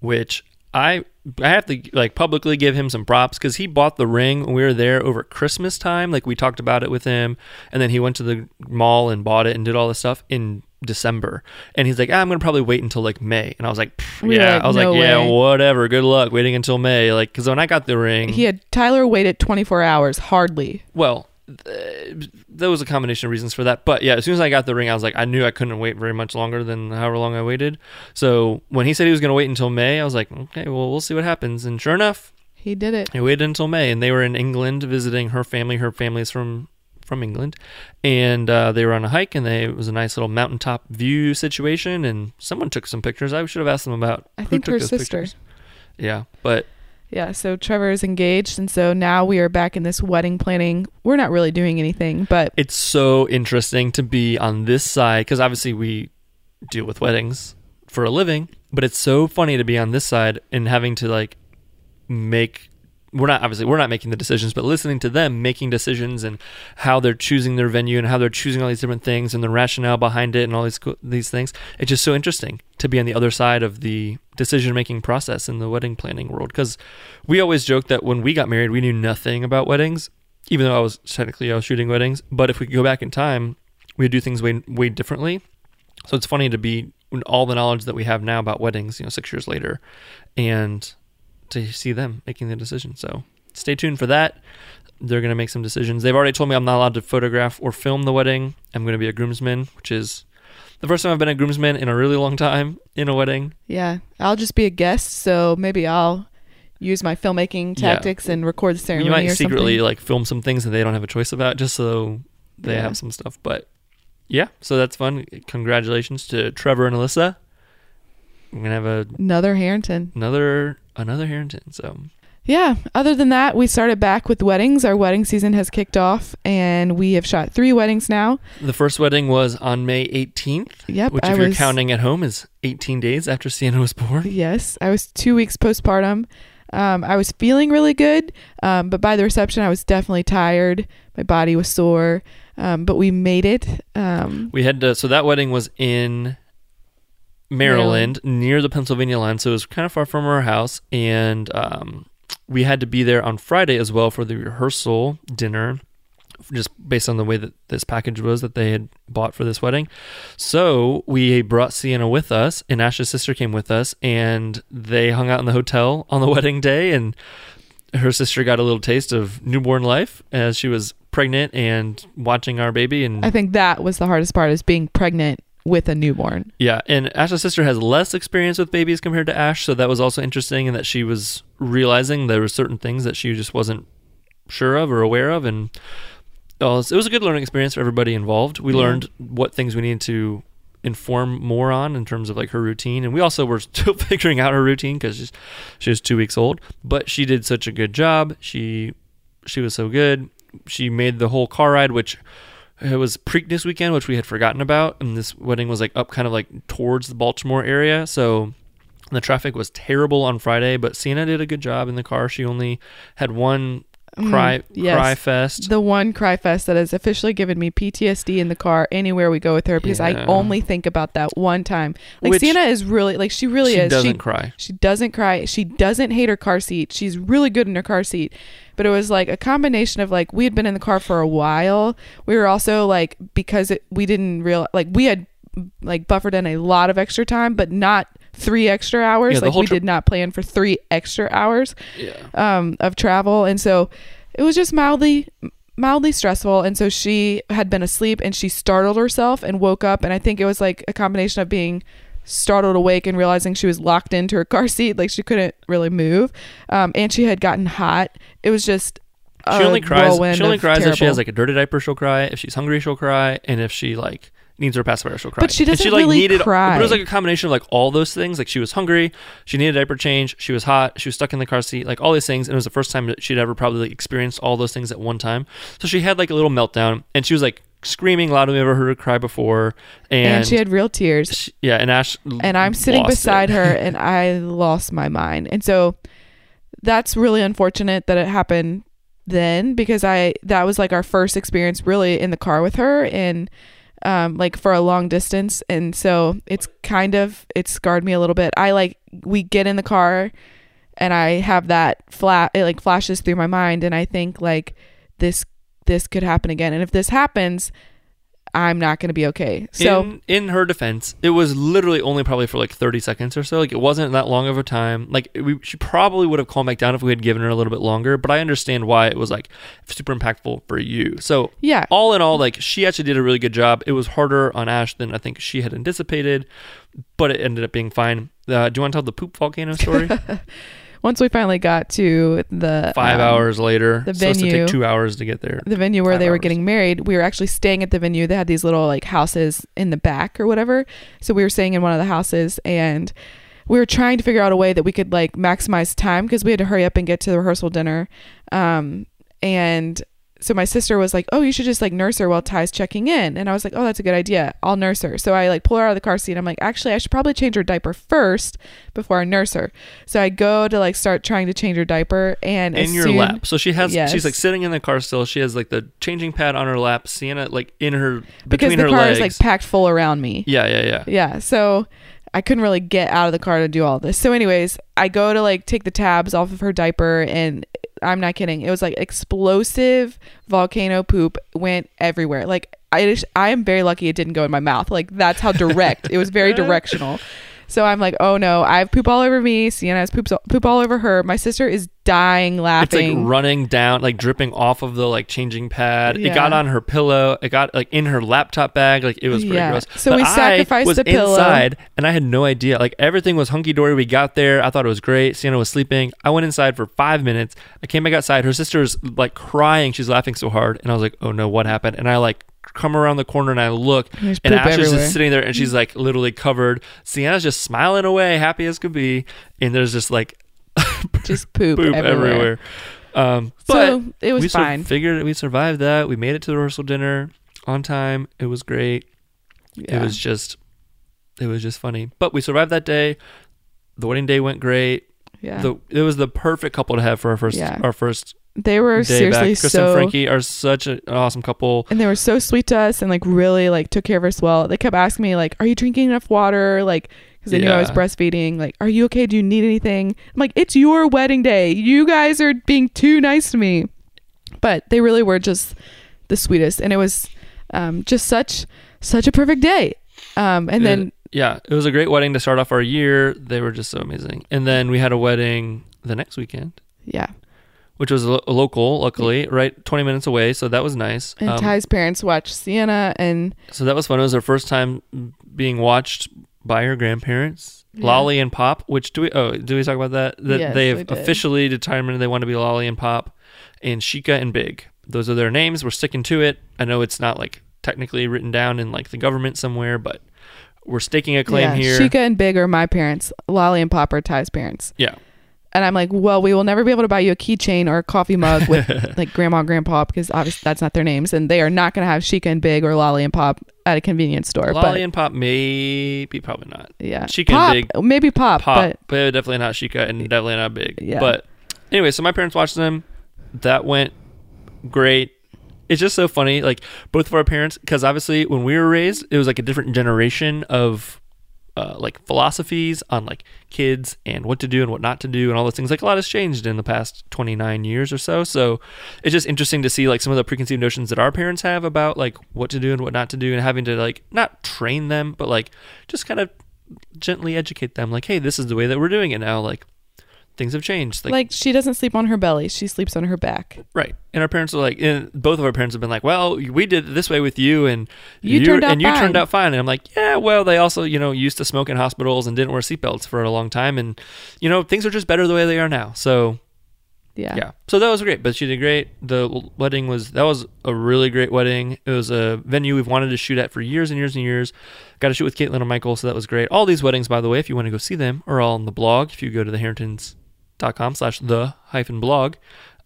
[SPEAKER 1] which I I have to like publicly give him some props because he bought the ring when we were there over Christmas time. Like we talked about it with him, and then he went to the mall and bought it and did all this stuff in December. And he's like, ah, I'm gonna probably wait until like May. And I was like, "Pff,
[SPEAKER 2] We were
[SPEAKER 1] yeah.
[SPEAKER 2] like,
[SPEAKER 1] I was
[SPEAKER 2] "No
[SPEAKER 1] like, yeah,
[SPEAKER 2] way."
[SPEAKER 1] whatever. Good luck waiting until May. Like because when I got the ring,
[SPEAKER 2] He had Tyler waited 24 hours, hardly.
[SPEAKER 1] well. th- there was a combination of reasons for that, but yeah, as soon as I got the ring, I was like, I knew I couldn't wait very much longer than however long I waited. So when he said he was going to wait until May, I was like, okay, well, we'll see what happens. And sure enough,
[SPEAKER 2] He did it.
[SPEAKER 1] He waited until May, and they were in England visiting her family. Her family's from from England, and uh, they were on a hike, and they it was a nice little mountaintop view situation. And someone took some pictures. I should have asked them about.
[SPEAKER 2] I
[SPEAKER 1] who
[SPEAKER 2] think
[SPEAKER 1] took
[SPEAKER 2] her
[SPEAKER 1] those
[SPEAKER 2] sister.
[SPEAKER 1] pictures. Yeah, but
[SPEAKER 2] Yeah, so Trevor is engaged, and so now we are back in this wedding planning. We're not really doing anything, but
[SPEAKER 1] it's so interesting to be on this side because obviously we deal with weddings for a living, but it's so funny to be on this side and having to like make we're not obviously we're not making the decisions, but listening to them making decisions and how they're choosing their venue and how they're choosing all these different things and the rationale behind it and all these these things. It's just so interesting to be on the other side of the decision making process in the wedding planning world because we always joke that when we got married, we knew nothing about weddings, even though I was technically I was shooting weddings. But if we could go back in time, we'd do things way way differently. So it's funny to be all the knowledge that we have now about weddings, you know, six years later, and to see them making the decision. So stay tuned for that. They're going to make some decisions. They've already told me I'm not allowed to photograph or film the wedding. I'm going to be a groomsman, which is the first time I've been a groomsman in a really long time in a wedding.
[SPEAKER 2] yeah, I'll just be a guest, so maybe I'll use my filmmaking
[SPEAKER 1] Yeah.
[SPEAKER 2] tactics and record the ceremony
[SPEAKER 1] you might secretly
[SPEAKER 2] something.
[SPEAKER 1] like film some things that they don't have a choice about just so they
[SPEAKER 2] Yeah.
[SPEAKER 1] have some stuff. But yeah, so that's fun. Congratulations to Trevor and Alyssa. We're gonna have a,
[SPEAKER 2] Another Harrington.
[SPEAKER 1] another another Harrington. So
[SPEAKER 2] Yeah, other than that, we started back with weddings. Our wedding season has kicked off, and we have shot three weddings now.
[SPEAKER 1] the first wedding was on May 18th,
[SPEAKER 2] Yep,
[SPEAKER 1] which
[SPEAKER 2] I
[SPEAKER 1] if you're
[SPEAKER 2] was
[SPEAKER 1] counting at home is 18 days after Sienna was born.
[SPEAKER 2] Yes, I was two weeks postpartum. Um, I was feeling really good, um, but by the reception, I was definitely tired. My body was sore, um, but we made it. Um,
[SPEAKER 1] We had to, so that wedding was in Maryland, near the Pennsylvania line, so it was kind of far from our house, and um, we had to be there on Friday as well for the rehearsal dinner, just based on the way that this package was that they had bought for this wedding. So we brought Sienna with us, and Ash's sister came with us, and they hung out in the hotel on the wedding day, and her sister got a little taste of newborn life as she was pregnant and watching our baby and
[SPEAKER 2] I think that was the hardest part: is being pregnant with a newborn.
[SPEAKER 1] yeah, and Ash's sister has less experience with babies compared to Ash, so that was also interesting in that she was realizing there were certain things that she just wasn't sure of or aware of, and uh, it was a good learning experience for everybody involved. We
[SPEAKER 2] Yeah.
[SPEAKER 1] learned what things we needed to inform more on in terms of like her routine. And we also were still figuring out her routine because she was two weeks old. But she did such a good job. She she was so good. She made the whole car ride, which it was Preakness weekend, which we had forgotten about, and this wedding was like up kind of like towards the Baltimore area, so the traffic was terrible on Friday. But Sienna did a good job in the car. She only had one cry
[SPEAKER 2] Mm, yes.
[SPEAKER 1] cry fest.
[SPEAKER 2] The one cry fest that has officially given me PTSD in the car anywhere we go with her because I only think about that one time. Like
[SPEAKER 1] Which-
[SPEAKER 2] Sienna is really like she really is
[SPEAKER 1] she
[SPEAKER 2] is.
[SPEAKER 1] doesn't
[SPEAKER 2] she
[SPEAKER 1] cry.
[SPEAKER 2] She doesn't cry. She doesn't hate her car seat. She's really good in her car seat. But it was like a combination of like we had been in the car for a while. We were also like because it, we didn't real like we had like buffered in a lot of extra time, but not three extra hours.
[SPEAKER 1] Yeah,
[SPEAKER 2] like we
[SPEAKER 1] tri-
[SPEAKER 2] did not plan for three extra hours
[SPEAKER 1] Yeah.
[SPEAKER 2] um, of travel, and so it was just mildly mildly stressful. And so she had been asleep, and she startled herself and woke up. And I think it was like a combination of being startled awake and realizing she was locked into her car seat, like she couldn't really move, um, and she had gotten hot. It was just
[SPEAKER 1] She only cries. She only cries if she has like a dirty diaper. She'll cry. If she's hungry, she'll cry. And if she like needs her pacifier, she'll cry.
[SPEAKER 2] But she
[SPEAKER 1] And
[SPEAKER 2] doesn't
[SPEAKER 1] like
[SPEAKER 2] really
[SPEAKER 1] needed,
[SPEAKER 2] cry.
[SPEAKER 1] But it was like a combination of like all those things. Like she was hungry, she needed a diaper change, she was hot, she was stuck in the car seat, like all these things. And it was the first time that she'd ever probably like, experienced all those things at one time. So she had like a little meltdown, and she was like screaming louder than we ever heard her cry before. And,
[SPEAKER 2] and she had real tears.
[SPEAKER 1] she- yeah, and Ash
[SPEAKER 2] and I'm sitting beside
[SPEAKER 1] it.
[SPEAKER 2] her and I lost my mind. And so that's really unfortunate that it happened then because I that was like our first experience really in the car with her and um like for a long distance. And so it's kind of it scarred me a little bit. I like we get in the car and I have that flat it like flashes through my mind. And I think like this this could happen again. And if this happens I'm not going to be okay. So
[SPEAKER 1] in, in her defense, it was literally only probably for like 30 seconds or so. Like it wasn't that long of a time. Like we, she probably would have calmed back down if we had given her a little bit longer. But I understand why it was like super impactful for you. So
[SPEAKER 2] yeah,
[SPEAKER 1] all in all, like she actually did a really good job. It was harder on Ash than I think she had anticipated, but it ended up being fine. Uh, do you want to tell the poop volcano story?
[SPEAKER 2] once we finally got to the
[SPEAKER 1] Five
[SPEAKER 2] um,
[SPEAKER 1] hours later,
[SPEAKER 2] the
[SPEAKER 1] supposed to
[SPEAKER 2] venue.
[SPEAKER 1] take two hours to get there.
[SPEAKER 2] the venue where
[SPEAKER 1] Five
[SPEAKER 2] they were getting married, we were actually staying at the venue. They had these little like houses in the back or whatever. So we were staying in one of the houses and we were trying to figure out a way that we could like maximize time because we had to hurry up and get to the rehearsal dinner. Um, and so my sister was like, "Oh, you should just like nurse her while Ty's checking in." And I was like, "Oh, that's a good idea. I'll nurse her." So I like pull her out of the car seat. I'm like, "Actually, I should probably change her diaper first before I nurse her." So I go to like start trying to change her diaper, and
[SPEAKER 1] in your
[SPEAKER 2] soon-
[SPEAKER 1] lap. So she has
[SPEAKER 2] Yes.
[SPEAKER 1] she's like sitting in the car still. She has like the changing pad on her lap, Sienna like in her
[SPEAKER 2] because
[SPEAKER 1] between
[SPEAKER 2] the
[SPEAKER 1] her
[SPEAKER 2] car
[SPEAKER 1] legs.
[SPEAKER 2] is like packed full around me.
[SPEAKER 1] yeah, yeah, yeah.
[SPEAKER 2] Yeah, so I couldn't really get out of the car to do all this. So, anyways, I go to like take the tabs off of her diaper, and I'm not kidding. It was like explosive volcano poop went everywhere. Like I, just, I am very lucky it didn't go in my mouth. Like that's how direct. it was very directional. So I'm like, oh no, I have poop all over me. Sienna has poop poop all over her. My sister is dying laughing.
[SPEAKER 1] It's like running down, like dripping off of the like changing pad. It got on her pillow. It got like in her laptop bag. Like it was pretty
[SPEAKER 2] Yeah.
[SPEAKER 1] gross.
[SPEAKER 2] So
[SPEAKER 1] But
[SPEAKER 2] we
[SPEAKER 1] I
[SPEAKER 2] sacrificed
[SPEAKER 1] was
[SPEAKER 2] the pillow.
[SPEAKER 1] inside, and I had no idea. Like everything was hunky dory. We got there. I thought it was great. Sienna was sleeping. I went inside for five minutes. I came back outside. Her sister's like crying. She's laughing so hard, and I was like, oh no, what happened? And I like come around the corner and I look,
[SPEAKER 2] There's
[SPEAKER 1] and Ash is just sitting there, and she's like literally covered. Sienna's just smiling away, happy as could be, and there's just like
[SPEAKER 2] just poop,
[SPEAKER 1] poop
[SPEAKER 2] everywhere.
[SPEAKER 1] everywhere. Um, but
[SPEAKER 2] So it was fine.
[SPEAKER 1] we sur- figured we survived that. We made it to the rehearsal dinner on time. It was great.
[SPEAKER 2] Yeah.
[SPEAKER 1] It was just, it was just funny. But we survived that day. The wedding day went great.
[SPEAKER 2] yeah.
[SPEAKER 1] The it was the perfect couple to have for our first
[SPEAKER 2] Yeah.
[SPEAKER 1] our first
[SPEAKER 2] they were
[SPEAKER 1] day
[SPEAKER 2] seriously
[SPEAKER 1] back. Kristen
[SPEAKER 2] so
[SPEAKER 1] and Frankie are such an awesome couple.
[SPEAKER 2] and they were so sweet to us and like really like took care of us well. They kept asking me like, "Are you drinking enough water?" Like because they knew I was
[SPEAKER 1] Yeah.
[SPEAKER 2] breastfeeding. Like, "Are you okay? Do you need anything?" I'm like, "It's your wedding day. You guys are being too nice to me." But they really were just the sweetest, and it was um, just such such a perfect day. Um, and then
[SPEAKER 1] Yeah, it was a great wedding to start off our year. They were just so amazing. And then we had a wedding the next weekend,
[SPEAKER 2] yeah,
[SPEAKER 1] which was lo- local, luckily, right 20 minutes away. So that was nice.
[SPEAKER 2] and
[SPEAKER 1] Um,
[SPEAKER 2] Ty's parents watched Sienna, and
[SPEAKER 1] So that was fun. It was her first time being watched by her grandparents,
[SPEAKER 2] Yeah.
[SPEAKER 1] Lolly and Pop. Which do we? Oh, do we talk about that? That
[SPEAKER 2] Yes,
[SPEAKER 1] they've
[SPEAKER 2] we
[SPEAKER 1] officially determined they want to be Lolly and Pop, and Sheikah and Big. Those are their names. We're sticking to it. I know it's not like technically written down in like the government somewhere, but we're staking a claim
[SPEAKER 2] yeah,
[SPEAKER 1] here.
[SPEAKER 2] Sheikah and Big are my parents. Lolly and Pop are Ty's parents.
[SPEAKER 1] yeah.
[SPEAKER 2] And I'm like, well, we will never be able to buy you a keychain or a coffee mug with like grandma and grandpa because obviously that's not their names. And they are not going to have Sheikah and Big or Lolly and Pop at a convenience store.
[SPEAKER 1] Lolly
[SPEAKER 2] but
[SPEAKER 1] and Pop, maybe, probably not.
[SPEAKER 2] yeah.
[SPEAKER 1] Sheikah and
[SPEAKER 2] Pop,
[SPEAKER 1] Big-
[SPEAKER 2] Maybe Pop,
[SPEAKER 1] Pop,
[SPEAKER 2] but
[SPEAKER 1] but, definitely not Sheikah and definitely not Big.
[SPEAKER 2] Yeah.
[SPEAKER 1] But anyway, so my parents watched them. That went great. It's just so funny, like both of our parents, because obviously when we were raised, it was like a different generation of uh, like philosophies on like kids and what to do and what not to do and all those things. Like a lot has changed in the past 29 years or so. So it's just interesting to see like some of the preconceived notions that our parents have about like what to do and what not to do and having to like not train them, but like just kind of gently educate them like, hey, this is the way that we're doing it now. Like things have changed. Like,
[SPEAKER 2] like she doesn't sleep on her belly. She sleeps on her back.
[SPEAKER 1] right. And our parents are like, and both of our parents have been like, well, we did it this way with you and
[SPEAKER 2] You turned out
[SPEAKER 1] and you
[SPEAKER 2] fine."
[SPEAKER 1] turned out fine. And I'm like, yeah, well, they also, you know, used to smoke in hospitals and didn't wear seatbelts for a long time. And, you know, things are just better the way they are now. So
[SPEAKER 2] Yeah.
[SPEAKER 1] yeah. So that was great, but she did great. The wedding was that was a really great wedding. It was a venue we've wanted to shoot at for years and years and years. Got to shoot with Caitlin and Michael, so that was great. All these weddings, by the way, if you want to go see them, are all on the blog. If you go to theharringtons.com slash the hyphen blog,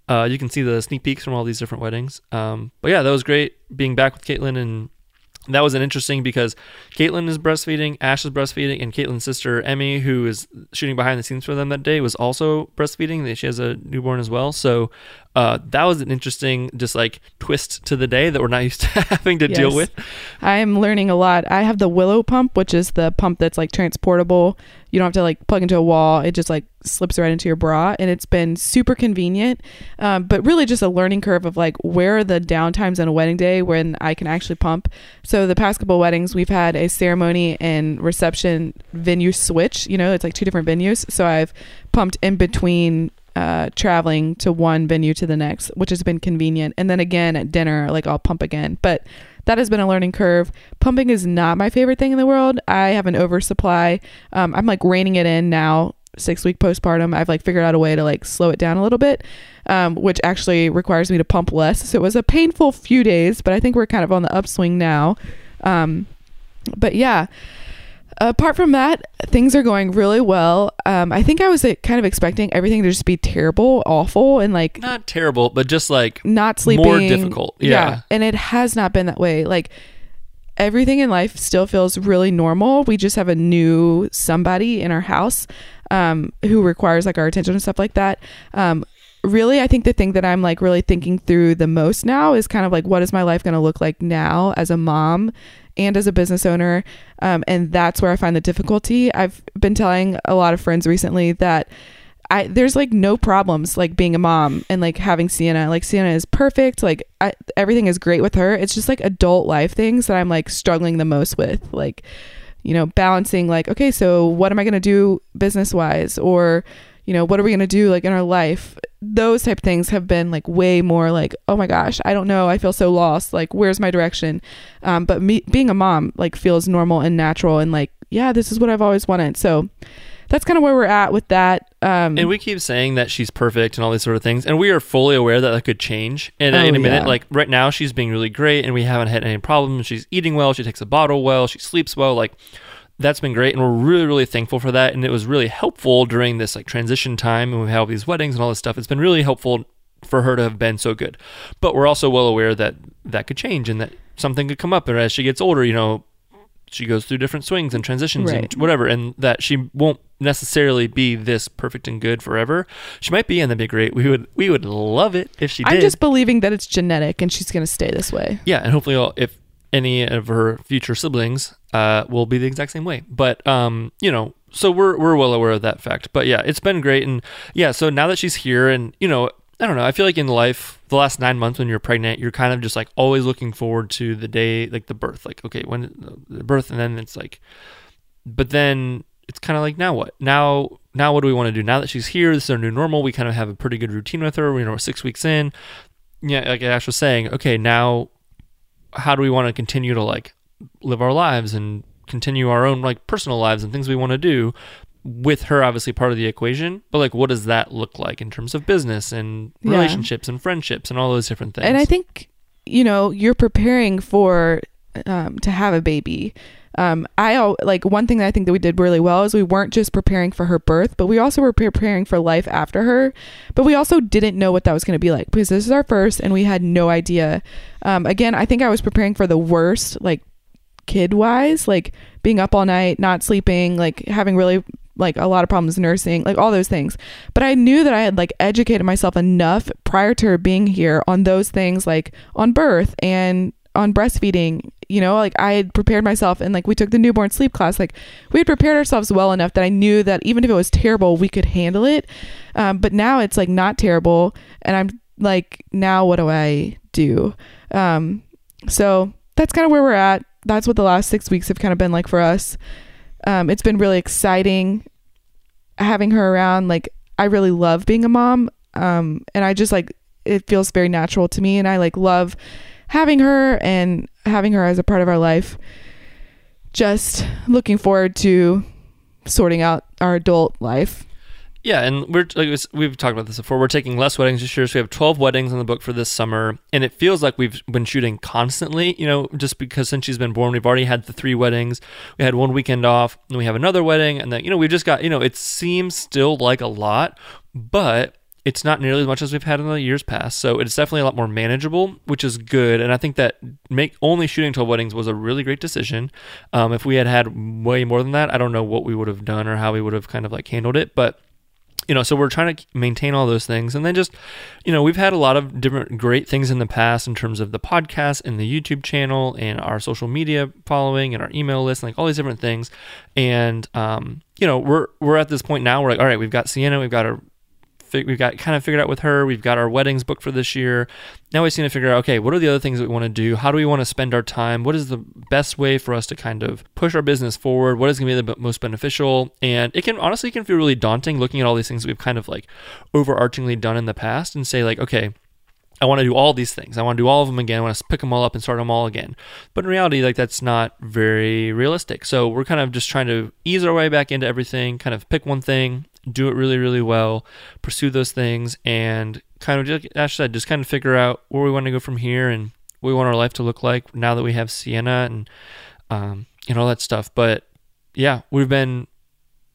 [SPEAKER 1] uh, you can see the sneak peeks from all these different weddings. Um, but yeah, that was great being back with Caitlin and that was an interesting because Caitlin is breastfeeding, Ash is breastfeeding, and Caitlin's sister Emmy, who is shooting behind the scenes for them that day, was also breastfeeding. She has a newborn as well. So uh, that was an interesting, just like twist to the day that we're not used to having to deal with.
[SPEAKER 2] I'm learning a lot. I have the Willow pump, which is the pump that's like transportable. You don't have to like plug into a wall. It just like slips right into your bra, and it's been super convenient. Um, but really, just a learning curve of like where are the downtimes on a wedding day when I can actually pump. So the past couple weddings, we've had a ceremony and reception venue switch. You know, it's like two different venues. So I've pumped in between uh, traveling to one venue to the next, which has been convenient. And then again at dinner, like I'll pump again. But that has been a learning curve. Pumping is not my favorite thing in the world. I have an oversupply. Um, I'm like reining it in now. Six week postpartum, I've like figured out a way to like slow it down a little bit, um, which actually requires me to pump less. So it was a painful few days, but I think we're kind of on the upswing now. Um, but yeah, apart from that, things are going really well. Um, I think I was uh, kind of expecting everything to just be terrible, awful, and like
[SPEAKER 1] Not terrible, but just like
[SPEAKER 2] not sleeping.
[SPEAKER 1] More difficult, yeah.
[SPEAKER 2] and it has not been that way. Like everything in life still feels really normal. We just have a new somebody in our house um, who requires like our attention and stuff like that. Um, really i think the thing that i'm like really thinking through the most now is kind of like what is my life going to look like now as a mom and as a business owner um, and that's where i find the difficulty i've been telling a lot of friends recently that I there's like no problems like being a mom and like having Sienna. Like Sienna is perfect. Like I, everything is great with her. It's just like adult life things that I'm like struggling the most with. Like, you know, balancing like, okay, so what am I gonna do business wise, or you know, what are we gonna do like in our life? Those type of things have been like way more like, oh my gosh, I don't know. I feel so lost. Like, where's my direction? Um, but me being a mom like feels normal and natural and like, yeah, this is what I've always wanted. So that's kind of where we're at with that. Um,
[SPEAKER 1] And we keep saying that she's perfect and all these sort of things, and we are fully aware that that could change. And
[SPEAKER 2] Oh,
[SPEAKER 1] in a minute,
[SPEAKER 2] yeah.
[SPEAKER 1] like right now, she's being really great, and we haven't had any problems. She's eating well, she takes a bottle well, she sleeps well. Like that's been great, and we're really, really thankful for that. And it was really helpful during this like transition time, and we've had all these weddings and all this stuff. It's been really helpful for her to have been so good. But we're also well aware that that could change, and that something could come up, and as she gets older, you know. She goes through different swings and transitions
[SPEAKER 2] Right.
[SPEAKER 1] and whatever, and that she won't necessarily be this perfect and good forever. She might be, and that'd be great. We would we would love it if she did.
[SPEAKER 2] I'm just believing that it's genetic and she's going to stay this way.
[SPEAKER 1] yeah, and hopefully, if any of her future siblings uh, will be the exact same way. But um, you know, so we're we're well aware of that fact. But yeah, it's been great, and yeah, so now that she's here, and you know, I don't know, I feel like in life, the last nine months when you're pregnant, you're kind of just like always looking forward to the day, like the birth, like okay, when the birth, and then it's like, but then it's kind of like now what? Now now what do we want to do? Now that she's here, this is our new normal. We kind of have a pretty good routine with her. You know, we're six weeks in. Yeah, like Ash was saying, okay, now how do we want to continue to like live our lives and continue our own like personal lives and things we want to do with her obviously part of the equation but like what does that look like in terms of business and
[SPEAKER 2] Yeah.
[SPEAKER 1] relationships and friendships and all those different things
[SPEAKER 2] And I think, you know, you're preparing for um, to have a baby. Um, I like one thing that I think that we did really well is we weren't just preparing for her birth, but we also were preparing for life after her. But we also didn't know what that was going to be like because this is our first, and we had no idea. Um, again, I think I was preparing for the worst, like kid wise, like being up all night, not sleeping, like having really like a lot of problems nursing, like all those things. But I knew that I had like educated myself enough prior to her being here on those things, like on birth and on breastfeeding. You know, like I had prepared myself and like we took the newborn sleep class. Like we had prepared ourselves well enough that I knew that even if it was terrible, we could handle it. Um, but now it's like not terrible. And I'm like, now what do I do? Um, so that's kind of where we're at. That's what the last six weeks have kind of been like for us. Um, it's been really exciting having her around. Like I really love being a mom. Um, and I just like it feels very natural to me and I like love having her and having her as a part of our life. Just looking forward to sorting out our adult life.
[SPEAKER 1] Yeah, and we're like we've talked about this before. We're taking less weddings this year, so we have 12 weddings in the book for this summer, and it feels like we've been shooting constantly. You know, just because since she's been born, we've already had the three weddings. We had one weekend off, and we have another wedding, and then you know we've just got you know it seems still like a lot, but it's not nearly as much as we've had in the years past. So it's definitely a lot more manageable, which is good. And I think that make only shooting 12 weddings was a really great decision. Um, if we had had way more than that, I don't know what we would have done or how we would have kind of like handled it, but you know, so we're trying to maintain all those things. And then just, you know, we've had a lot of different great things in the past in terms of the podcast and the YouTube channel and our social media following and our email list, and like all these different things. And, um, you know, we're, we're at this point now, we're like, all right, we've got Sienna, we've got our we've got kind of figured out with her. We've got our weddings booked for this year. Now we just need to figure out, okay, what are the other things that we want to do? How do we want to spend our time? What is the best way for us to kind of push our business forward? What is going to be the most beneficial? And it can honestly can feel really daunting looking at all these things we've kind of like overarchingly done in the past and say like, okay, I want to do all these things. I want to do all of them again. I want to pick them all up and start them all again. But in reality, like that's not very realistic. So we're kind of just trying to ease our way back into everything, kind of pick one thing, do it really, really well, pursue those things, and kind of just, Ash said, just kind of figure out where we want to go from here and what we want our life to look like now that we have Sienna and um, and all that stuff. But yeah, we've been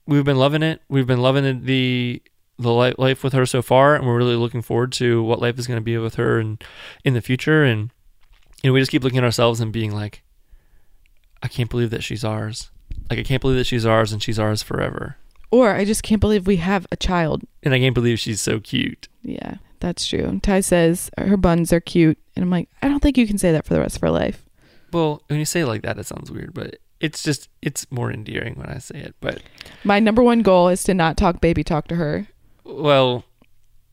[SPEAKER 1] we've been loving it. We've been loving the the life with her so far, and we're really looking forward to what life is going to be with her and in the future. And you know, we just keep looking at ourselves and being like, I can't believe that she's ours. Like I can't believe that she's ours and she's ours forever.
[SPEAKER 2] Or I just can't believe we have a child.
[SPEAKER 1] And I can't believe she's so cute.
[SPEAKER 2] Yeah, that's true. Ty says her buns are cute, and I'm like, I don't think you can say that for the rest of her life.
[SPEAKER 1] Well, when you say it like that, it sounds weird, but it's just it's more endearing when I say it. But
[SPEAKER 2] my number one goal is to not talk baby talk to her.
[SPEAKER 1] Well,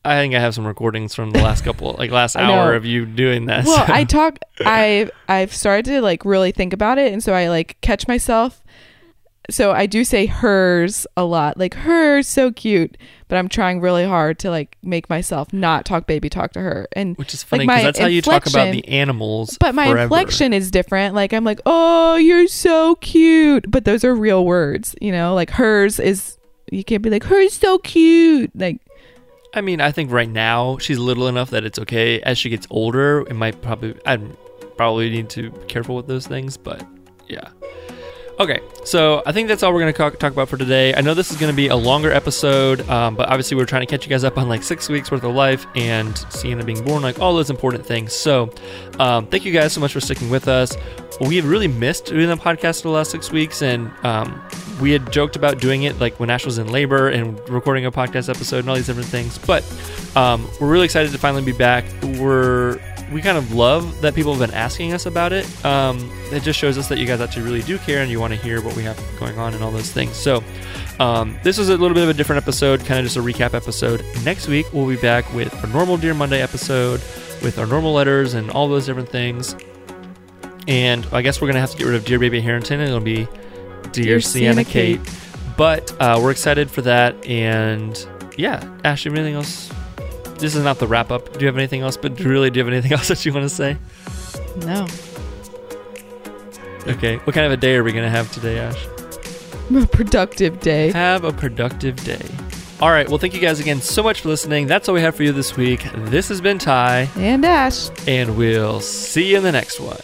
[SPEAKER 1] I think I have some recordings from the last couple, like last hour of you doing that.
[SPEAKER 2] Well, so. I talk. I I've started to like really think about it, and so I like catch myself. So I do say hers a lot, like hers so cute, but I'm trying really hard to like make myself not talk baby talk to her, and
[SPEAKER 1] which is funny because like, that's how you talk about the animals.
[SPEAKER 2] But my
[SPEAKER 1] forever.
[SPEAKER 2] inflection is different. Like I'm like, oh, you're so cute, but those are real words, you know. Like hers is you can't be like, her's so cute. Like,
[SPEAKER 1] I mean, I think right now she's little enough that it's okay. As she gets older, it might probably, I probably need to be careful with those things, but yeah. Okay, so I think that's all we're going to talk about for today. I know this is going to be a longer episode, um, but obviously we're trying to catch you guys up on like six weeks worth of life and Sienna being born, like all those important things. So, um, thank you guys so much for sticking with us. We have really missed doing the podcast the last six weeks, and um, we had joked about doing it like when Ash was in labor and recording a podcast episode and all these different things. But um, we're really excited to finally be back. We're we kind of love that people have been asking us about it. Um, it just shows us that you guys actually really do care and you want to hear what we have going on and all those things. So, um, this was a little bit of a different episode, kind of just a recap episode. Next week, we'll be back with our normal Dear Monday episode with our normal letters and all those different things. And I guess we're going to have to get rid of Dear Baby Harrington and it'll be Dear, Dear Sienna, Sienna Kate. Kate. But uh, we're excited for that. And yeah, Ashley, anything else this is not the wrap up. Do you have anything else? But really, do you have anything else that you want to say?
[SPEAKER 2] No.
[SPEAKER 1] Okay. What kind of a day are we going to have today, Ash?
[SPEAKER 2] A productive day.
[SPEAKER 1] Have a productive day. All right. Well, thank you guys again so much for listening. That's all we have for you this week. This has been Ty.
[SPEAKER 2] And Ash.
[SPEAKER 1] And we'll see you in the next one.